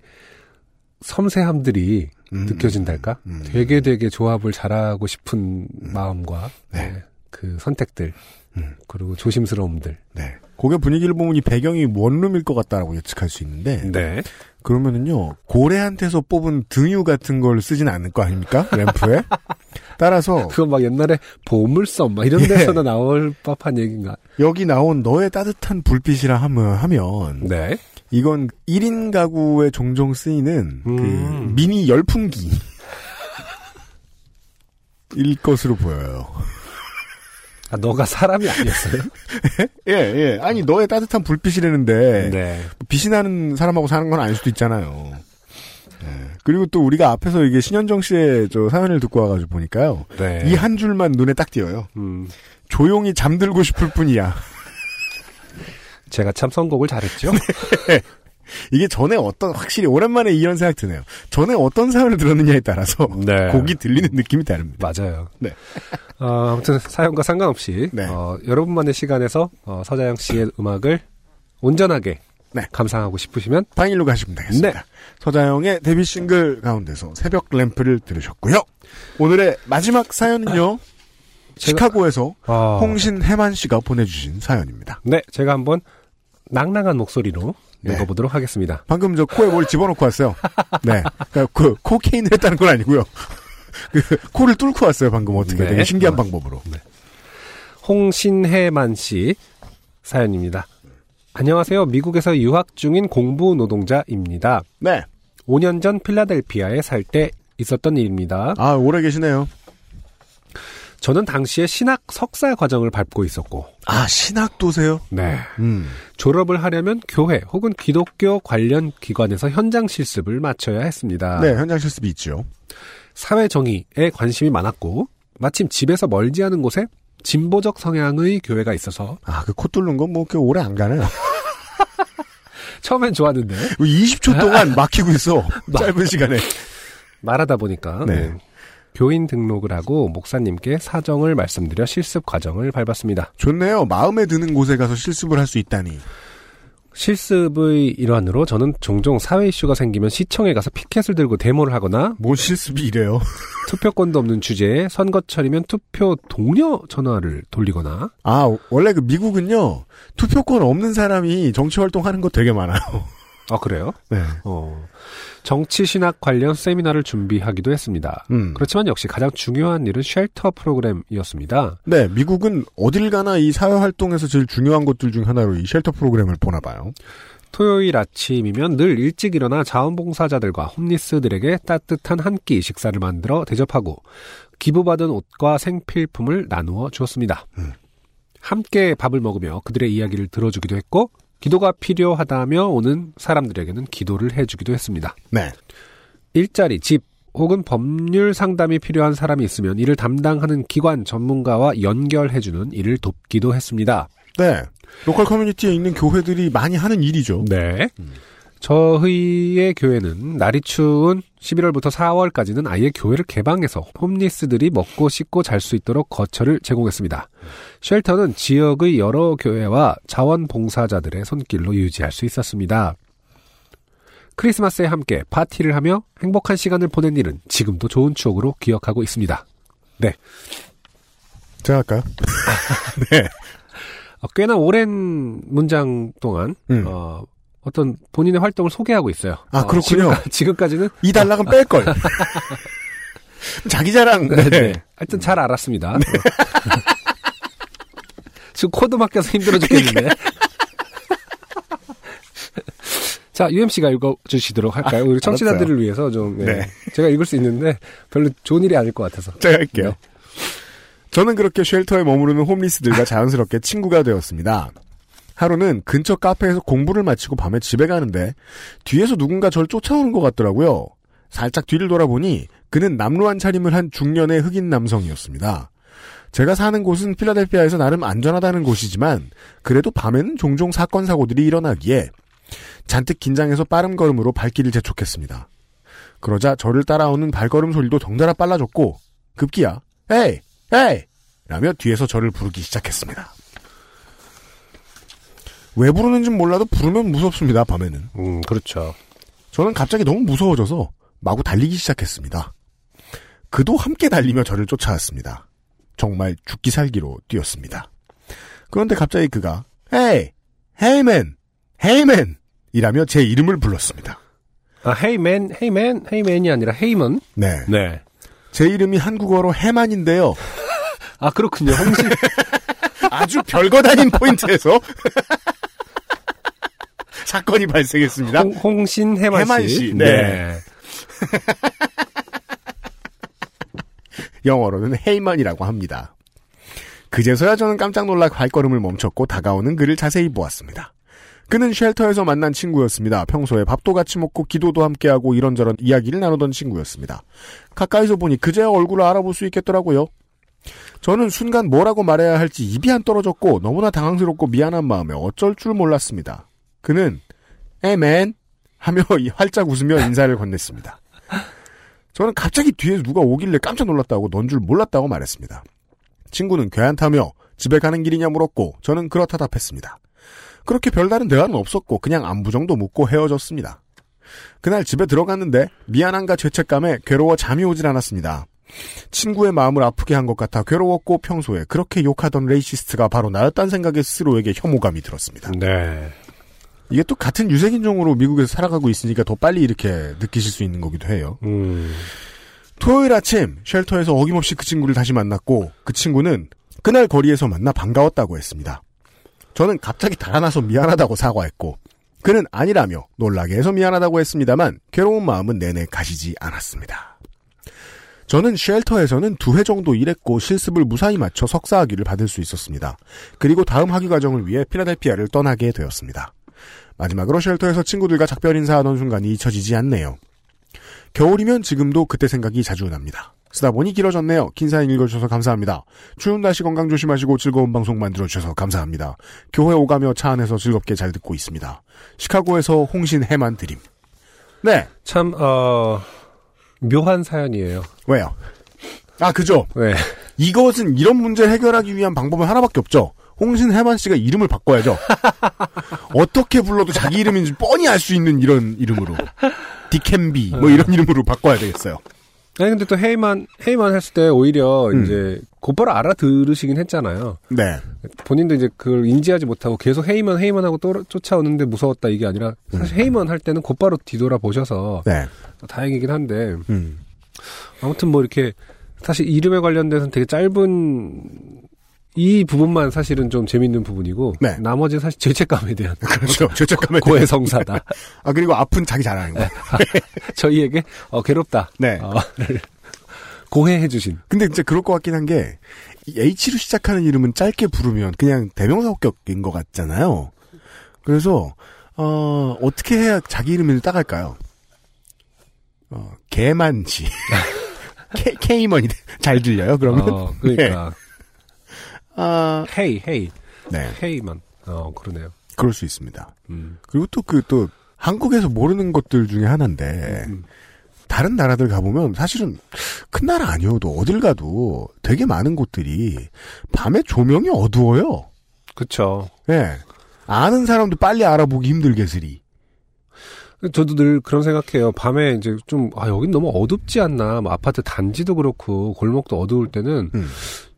섬세함들이 음, 느껴진달까? 음. 되게 되게 조합을 잘하고 싶은 마음과 네. 네, 그 선택들 음. 그리고 조심스러움들. 네. 곡의 분위기를 보면 이 배경이 원룸일 것 같다라고 예측할 수 있는데 네. 그러면은요 고래한테서 뽑은 등유 같은 걸 쓰진 않을 거 아닙니까 램프에 따라서 그거 막 옛날에 보물섬 막 이런 예. 데서나 나올 법한 얘기인가? 여기 나온 너의 따뜻한 불빛이라 하면 하면 네. 이건 1인 가구에 종종 쓰이는 그 음. 미니 열풍기 일 것으로 보여요. 아, 너가 사람이 아니었어요? 예, 예. 아니, 너의 따뜻한 불빛이라는데, 네. 빛이 나는 사람하고 사는 건 아닐 수도 있잖아요. 예. 그리고 또 우리가 앞에서 이게 신현정 씨의 저 사연을 듣고 와가지고 보니까요. 네. 이 한 줄만 눈에 딱 띄어요. 음, 조용히 잠들고 싶을 뿐이야. 제가 참 선곡을 잘했죠? 이게 전에 어떤, 확실히 오랜만에 이런 생각 드네요. 전에 어떤 사연을 들었느냐에 따라서 네. 곡이 들리는 느낌이 다릅니다. 맞아요. 네. 어, 아무튼 사연과 상관없이 네. 어, 여러분만의 시간에서 어, 서자영 씨의 음악을 온전하게 네. 감상하고 싶으시면 파인일로 가시면 되겠습니다. 네. 서자영의 데뷔 싱글 가운데서 새벽 램프를 들으셨고요. 오늘의 마지막 사연은요. 제가- 시카고에서 어, 홍신 해만 씨가 보내주신 사연입니다. 네, 제가 한번 낭낭한 목소리로 네. 읽어보도록 하겠습니다. 방금 저 코에 뭘 집어넣고 왔어요. 네. 그러니까 그 코케인을 했다는 건 아니고요. 그 코를 뚫고 왔어요. 방금 어떻게 네. 되게 신기한 어. 방법으로. 홍신혜만 씨 사연입니다. 안녕하세요. 미국에서 유학 중인 공부 노동자입니다. 네. 5년 전 필라델피아에 살 때 있었던 일입니다. 아 오래 계시네요. 저는 당시에 신학 석사 과정을 밟고 있었고, 아 신학도세요? 네. 음. 졸업을 하려면 교회 혹은 기독교 관련 기관에서 현장 실습을 마쳐야 했습니다. 네 현장 실습이 있죠. 사회 정의에 관심이 많았고, 마침 집에서 멀지 않은 곳에 진보적 성향의 교회가 있어서 아그 코 뚫는 건 뭐 그렇게 오래 안 가네요. 처음엔 좋았는데 20초 동안 막히고 있어. 짧은 시간에. 말하다 보니까 네. 네. 교인 등록을 하고 목사님께 사정을 말씀드려 실습 과정을 밟았습니다. 좋네요. 마음에 드는 곳에 가서 실습을 할 수 있다니. 실습의 일환으로 저는 종종 사회 이슈가 생기면 시청에 가서 피켓을 들고 데모를 하거나 뭔 실습이 이래요? 투표권도 없는 주제에 선거철이면 투표 동료 전화를 돌리거나 아 원래 그 미국은요 투표권 없는 사람이 정치 활동하는 거 되게 많아요. 아 그래요? 네. 어, 정치 신학 관련 세미나를 준비하기도 했습니다. 음. 그렇지만 역시 가장 중요한 일은 shelter 프로그램이었습니다. 네, 미국은 어딜 가나 이 사회 활동에서 제일 중요한 것들 중 하나로 이 shelter 프로그램을 보나 봐요. 토요일 아침이면 늘 일찍 일어나 자원봉사자들과 homeless들에게 따뜻한 한 끼 식사를 만들어 대접하고 기부받은 옷과 생필품을 나누어 주었습니다. 음. 함께 밥을 먹으며 그들의 이야기를 들어주기도 했고 기도가 필요하다며 오는 사람들에게는 기도를 해주기도 했습니다. 네. 일자리, 집 혹은 법률 상담이 필요한 사람이 있으면 이를 담당하는 기관 전문가와 연결해주는 일을 돕기도 했습니다. 네. 로컬 커뮤니티에 있는 교회들이 많이 하는 일이죠. 네. 저희의 교회는 날이 추운 11월부터 4월까지는 아예 교회를 개방해서 홈리스들이 먹고 씻고 잘 수 있도록 거처를 제공했습니다. 쉘터는 지역의 여러 교회와 자원봉사자들의 손길로 유지할 수 있었습니다. 크리스마스에 함께 파티를 하며 행복한 시간을 보낸 일은 지금도 좋은 추억으로 기억하고 있습니다. 제가 할까요? 네. 어, 꽤나 오랜 문장 동안 음. 어, 어떤 본인의 활동을 소개하고 있어요. 아, 어, 그렇군요. 지금, 까 지는 이 단락은 뺄 걸. 자기 자랑. 네, 네. 네. 하여튼 잘 알았습니다. 지금 코도 막혀서 힘들어 죽겠는데. 자, UMC가 읽어주시도록 할까요? 우리 청취자들을 위해서 좀, 예. 네. 제가 읽을 수 있는데 별로 좋은 일이 아닐 것 같아서. 제가 할게요. 네. 저는 그렇게 shelter에 머무르는 homeless들과 자연스럽게 친구가 되었습니다. 하루는 근처 카페에서 공부를 마치고 밤에 집에 가는데 뒤에서 누군가 저를 쫓아오는 것 같더라고요. 살짝 뒤를 돌아보니 그는 남루한 차림을 한 중년의 흑인 남성이었습니다. 제가 사는 곳은 필라델피아에서 나름 안전하다는 곳이지만 그래도 밤에는 종종 사건 사고들이 일어나기에 잔뜩 긴장해서 빠른 걸음으로 발길을 재촉했습니다. 그러자 저를 따라오는 발걸음 소리도 덩달아 빨라졌고 급기야 에이 에이 라며 뒤에서 저를 부르기 시작했습니다. 왜 부르는지 몰라도 부르면 무섭습니다 밤에는. 음, 그렇죠. 저는 갑자기 너무 무서워져서 마구 달리기 시작했습니다. 그도 함께 달리며 저를 쫓아왔습니다. 정말 죽기 살기로 뛰었습니다. 그런데 갑자기 그가 헤이 헤이맨 헤이맨 이라며 제 이름을 불렀습니다. 아, 헤이맨, 헤이맨, 헤이맨이 아니라 헤이먼? 네. 네. 제 이름이 한국어로 해만인데요. 아, 그렇군요. 홍신, 아주 별거 아닌 포인트에서 사건이 발생했습니다. 홍, 홍신 해만 씨. 해만 씨, 네. 영어로는 헤이먼이라고 합니다. 그제서야 저는 깜짝 놀라 발걸음을 멈췄고 다가오는 그를 자세히 보았습니다. 그는 쉘터에서 만난 친구였습니다. 평소에 밥도 같이 먹고 기도도 함께하고 이런저런 이야기를 나누던 친구였습니다. 가까이서 보니 그제야 얼굴을 알아볼 수 있겠더라고요. 저는 순간 뭐라고 말해야 할지 입이 안 떨어졌고 너무나 당황스럽고 미안한 마음에 어쩔 줄 몰랐습니다. 그는 에맨 하며 활짝 웃으며 인사를 건넸습니다. 저는 갑자기 뒤에서 누가 오길래 깜짝 놀랐다고 넌 줄 몰랐다고 말했습니다. 친구는 괴한타며 집에 가는 길이냐 물었고 저는 그렇다 답했습니다. 그렇게 별다른 대화는 없었고 그냥 안부 정도 묻고 헤어졌습니다. 그날 집에 들어갔는데 미안함과 죄책감에 괴로워 잠이 오질 않았습니다. 친구의 마음을 아프게 한 것 같아 괴로웠고 평소에 그렇게 욕하던 racist가 바로 나였다는 생각에 스스로에게 혐오감이 들었습니다. 네. 이게 또 같은 유색인종으로 미국에서 살아가고 있으니까 더 빨리 이렇게 느끼실 수 있는 거기도 해요. 음. 토요일 아침 shelter에서 어김없이 그 친구를 다시 만났고 그 친구는 그날 거리에서 만나 반가웠다고 했습니다. 저는 갑자기 달아나서 미안하다고 사과했고 그는 아니라며 놀라게 해서 미안하다고 했습니다만 괴로운 마음은 내내 가시지 않았습니다. 저는 쉘터에서는 두 해 정도 일했고 실습을 무사히 마쳐 석사학위를 받을 수 있었습니다. 그리고 다음 학위 과정을 위해 피라델피아를 떠나게 되었습니다. 마지막으로 쉘터에서 친구들과 작별 인사하던 순간이 잊혀지지 않네요. 겨울이면 지금도 그때 생각이 자주 납니다. 쓰다 보니 길어졌네요. 긴 사연 읽어주셔서 감사합니다. 추운 날씨 건강 조심하시고 즐거운 방송 만들어주셔서 감사합니다. 교회 오가며 차 안에서 즐겁게 잘 듣고 있습니다. 시카고에서 홍신 해만 드림. 네. 참, 어, 묘한 사연이에요. 왜요? 아, 그죠? 네. 이것은 이런 문제를 해결하기 위한 방법은 하나밖에 없죠. 홍신 해만 씨가 이름을 바꿔야죠. 어떻게 불러도 자기 이름인지 뻔히 알 수 있는 이런 이름으로. 디캔비, 뭐 이런 이름으로 바꿔야 되겠어요. 아니, 근데 또 헤이만, 헤이만 했을 때 오히려 음. 이제 곧바로 알아들으시긴 했잖아요. 네. 본인도 이제 그걸 인지하지 못하고 계속 헤이만, 헤이만 하고 또 쫓아오는데 무서웠다 이게 아니라 사실 헤이만 할 때는 곧바로 뒤돌아 보셔서 네. 다행이긴 한데 음. 아무튼 뭐 이렇게 사실 이름에 관련돼서는 되게 짧은 이 부분만 사실은 좀 재밌는 부분이고 네. 나머지는 사실 죄책감에 대한 그렇죠. 죄책감에 고해성사다. 아, 그리고 아픈 자기 잘하는 거. 저희에게 어, 괴롭다. 네. 어, 를 고해해 주신. 근데 진짜 그럴 것 같긴 한 게, 이 H로 시작하는 이름은 짧게 부르면 그냥 대명사 합격인 것 같잖아요. 그래서, 어, 어떻게 해야 자기 이름을 따갈까요? 어, 개만지. 케, 케이먼이 잘 들려요, 그러면? 어, 그러니까 아, 헤이 헤이 네. 헤이만. 어 그러네요. 그럴 수 있습니다. 음. 그리고 또 그, 또, 한국에서 모르는 것들 중에 하나인데, 음. 다른 나라들 가보면 사실은 큰 나라 아니어도 어딜 가도 되게 많은 곳들이 밤에 조명이 어두워요. 그쵸. 예. 아는 사람도 빨리 알아보기 힘들겠으리. 저도 늘 그런 생각해요. 밤에 이제 좀, 아, 여긴 너무 어둡지 않나. 뭐 아파트 단지도 그렇고, 골목도 어두울 때는, 음.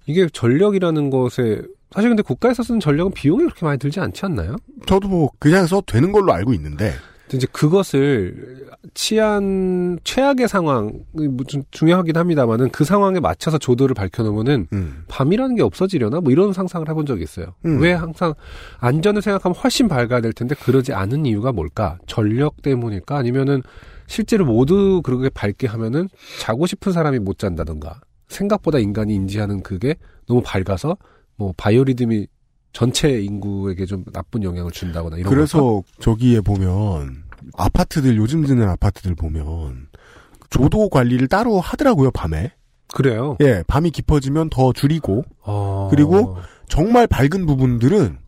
이게 전력이라는 것에 사실 근데 국가에서 쓰는 전력은 비용이 그렇게 많이 들지 않지 않나요? 저도 뭐 그냥 써도 되는 걸로 알고 있는데 이제 그것을 치안 최악의 상황 뭐좀 중요하긴 합니다만은 그 상황에 맞춰서 조도를 밝혀놓으면은 음. 밤이라는 게 없어지려나 뭐 이런 상상을 해본 적이 있어요. 음. 왜 항상 안전을 생각하면 훨씬 밝아야 될 텐데 그러지 않은 이유가 뭘까? 전력 때문일까? 아니면은 실제로 모두 그렇게 밝게 하면은 자고 싶은 사람이 못 잔다던가 생각보다 인간이 인지하는 그게 너무 밝아서 뭐 바이오리듬이 전체 인구에게 좀 나쁜 영향을 준다거나 이런 그래서 걸까? 저기에 보면 아파트들 요즘 짓는 아파트들 보면 조도 관리를 따로 하더라고요 밤에. 그래요. 예, 밤이 깊어지면 더 줄이고 어... 그리고 정말 밝은 부분들은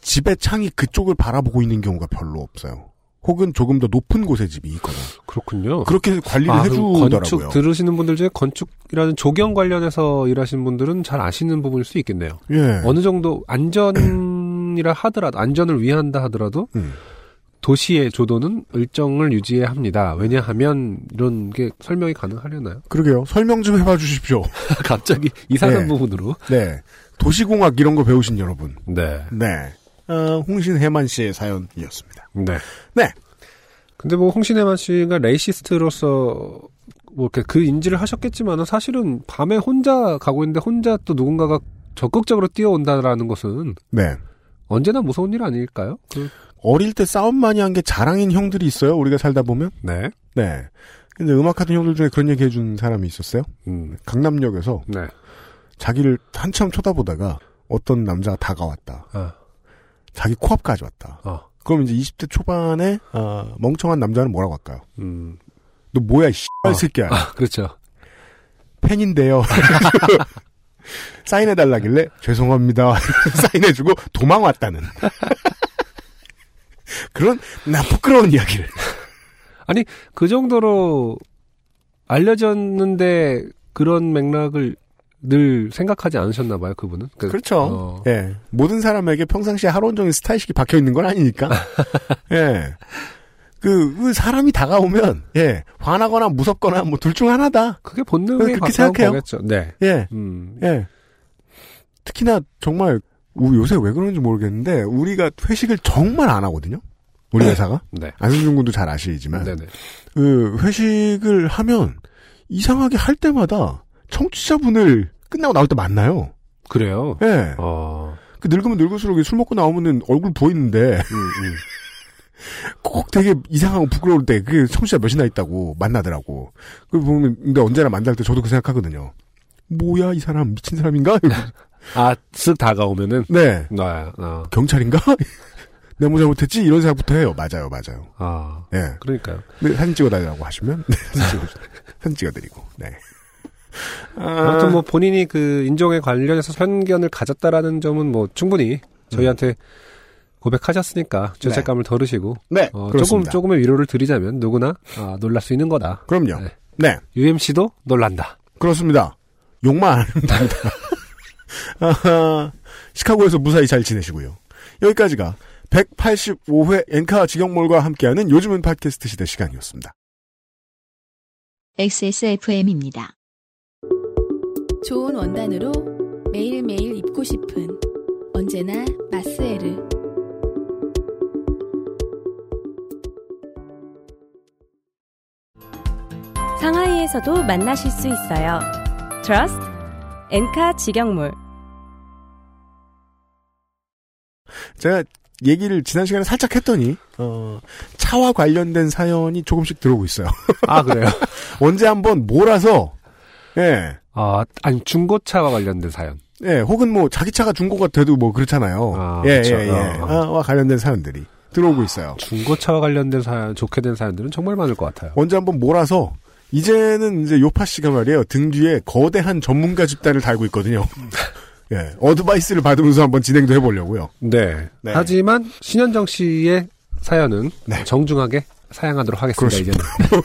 집의 창이 그쪽을 바라보고 있는 경우가 별로 없어요. 혹은 조금 더 높은 곳에 집이 있거나 그렇군요. 그렇게 관리를 아, 해주더라고요. 건축 들으시는 분들 중에 건축이라는 조경 관련해서 일하시는 분들은 잘 아시는 부분일 수 있겠네요. 예. 어느 정도 안전이라 하더라도 안전을 위한다 하더라도 음. 도시의 조도는 일정을 유지해야 합니다. 왜냐하면 이런 게 설명이 가능하려나요? 그러게요. 설명 좀 해봐 주십시오. 갑자기 이상한 네. 부분으로. 네. 도시공학 이런 거 배우신 여러분. 네. 네. 어, 홍신해만 씨의 사연이었습니다. 네. 네. 근데 뭐 홍신혜만 씨가 레이시스트로서 뭐 이렇게 그 인지를 하셨겠지만은 사실은 밤에 혼자 가고 있는데 혼자 또 누군가가 적극적으로 뛰어온다라는 것은 네. 언제나 무서운 일 아닐까요? 그, 어릴 때 싸움 많이 한 게 자랑인 형들이 있어요. 우리가 살다 보면. 네. 네. 근데 음악하던 형들 중에 그런 얘기 해준 사람이 있었어요. 음. 강남역에서 네. 자기를 한참 쳐다보다가 어떤 남자가 다가왔다. 아. 자기 코앞까지 왔다. 어. 그럼 이제 20대 초반에 어, 멍청한 남자는 뭐라고 할까요? 음. 너 뭐야 이 씨발 어. 새끼야. 아, 그렇죠. 팬인데요. 사인해달라길래 죄송합니다. 사인해주고 도망 왔다는. 그런 나 부끄러운 이야기를. 아니, 그 정도로 알려졌는데 그런 맥락을 늘 생각하지 않으셨나 봐요, 그분은. 그, 그렇죠. 어, 예. 모든 사람에게 평상시에 하루 온종일 스타일식이 박혀 있는 건 아니니까. 예. 그, 그 사람이 다가오면, 예. 화나거나 무섭거나 뭐 둘 중 하나다. 그게 본능에 그렇게 생각해요. 거겠죠. 네. 예. 음. 예. 특히나 정말, 우- 요새 왜 그런지 모르겠는데, 우리가 회식을 정말 안 하거든요? 우리 회사가? 네. 안승준 군도 잘 아시지만. 네네. 그, 회식을 하면, 이상하게 할 때마다, 청취자분을 끝나고 나올 때 만나요. 그래요. 예. 어. 그 늙으면 늙을수록 술 먹고 나오면은 얼굴 부어있는데, 음, 음. 꼭 되게 이상하고 부끄러울 때, 그게 청취자 몇이나 있다고 만나더라고. 그 보면, 근데 언제나 만날 때 저도 그 생각하거든요. 뭐야, 이 사람, 미친 사람인가? 아, 쓱 다가오면은. 네. 아, 아. 경찰인가? 내가 뭐 잘못했지? 이런 생각부터 해요. 맞아요, 맞아요. 아. 예. 그러니까요. 네, 사진 찍어달라고 하시면, 네, 사진 찍어, 사진 찍어드리고, 네. 아무튼 뭐 본인이 그 인종에 관련해서 편견을 가졌다라는 점은 뭐 충분히 저희한테 고백하셨으니까 죄책감을 덜으시고 네, 어, 조금 그렇습니다. 조금의 위로를 드리자면 누구나 아, 놀랄 수 있는 거다. 그럼요. 네. 네, UMC도 놀란다. 그렇습니다. 욕만 안 됩니다. 아하, 시카고에서 무사히 잘 지내시고요. 여기까지가 185회 엔카 직영몰과 함께하는 요즘은 팟캐스트 시대 시간이었습니다. XSFM입니다. 좋은 원단으로 매일매일 입고 싶은 언제나 마스에르. 상하이에서도 만나실 수 있어요. Trust 엔카 직영몰 제가 얘기를 지난 시간에 살짝 했더니 어, 차와 관련된 사연이 조금씩 들어오고 있어요. 아 그래요? 언제 한번 몰아서 예, 아 아니 중고차와 관련된 사연. 예, 혹은 뭐 자기 차가 중고가 돼도 뭐 그렇잖아요. 아, 예, 그쵸. 예, 예. 어, 어. 아, 와 관련된 사연들이 들어오고 있어요. 중고차와 관련된 사연, 좋게 된 사연들은 정말 많을 것 같아요. 언제 한번 몰아서 이제는 이제 요파 씨가 말이에요 등 뒤에 거대한 전문가 집단을 달고 있거든요. 예, 어드바이스를 받으면서 한번 진행도 해보려고요. 네. 네. 하지만 신현정 씨의 사연은 네. 정중하게 사양하도록 하겠습니다. 이제는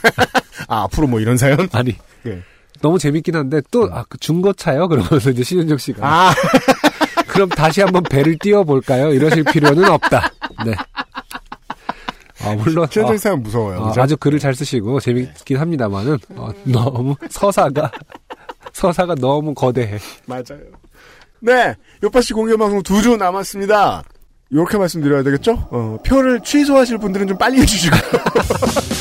아 앞으로 뭐 이런 사연? 아니 예. 너무 재밌긴 한데 또 아 그 중고차요? 그러면서 이제 신현정 씨가 아 그럼 다시 한번 배를 띄워볼까요? 이러실 필요는 없다. 네. 아, 물론. 최현정 어, 사연 무서워요. 어? 아주 글을 잘 쓰시고 재밌긴 합니다만은, 어, 너무 서사가, 서사가 너무 거대해. 맞아요. 네, 요파시 공개 방송 두 주 남았습니다. 이렇게 말씀드려야 되겠죠? 어, 표를 취소하실 분들은 좀 빨리 해주시고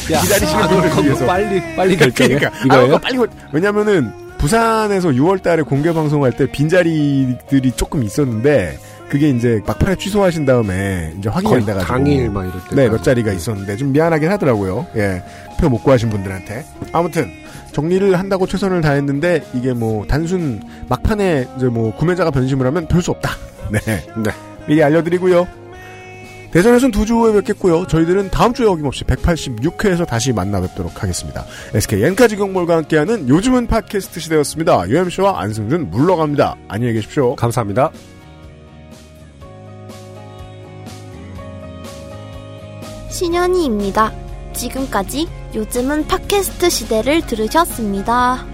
기다리시는 분들 위해서 빨리 빨리 결정해. 그러니까 이거예요? 아, 빨리 결- 왜냐면은 부산에서 6월달에 공개 방송할 때 빈자리들이 조금 있었는데 그게 이제 막판에 취소하신 다음에 이제 확인이 거의 안 돼가지고 당일 막 이럴 때. 네, 몇 자리가 있었는데 좀 미안하긴 하더라고요. 예. 표 못 구하신 분들한테. 아무튼 정리를 한다고 최선을 다했는데 이게 뭐 단순 막판에 이제 뭐 구매자가 변심을 하면 별 수 없다. 네. 네. 미리 알려드리고요. 대전에서는 두주 후에 뵙겠고요. 저희들은 다음 주에 어김없이 186회에서 다시 만나 뵙도록 하겠습니다. SK 엔카지 경몰과 함께하는 요즘은 팟캐스트 시대였습니다. UMC와 안승준 물러갑니다. 안녕히 계십시오. 감사합니다. 신현이입니다. 지금까지 요즘은 팟캐스트 시대를 들으셨습니다.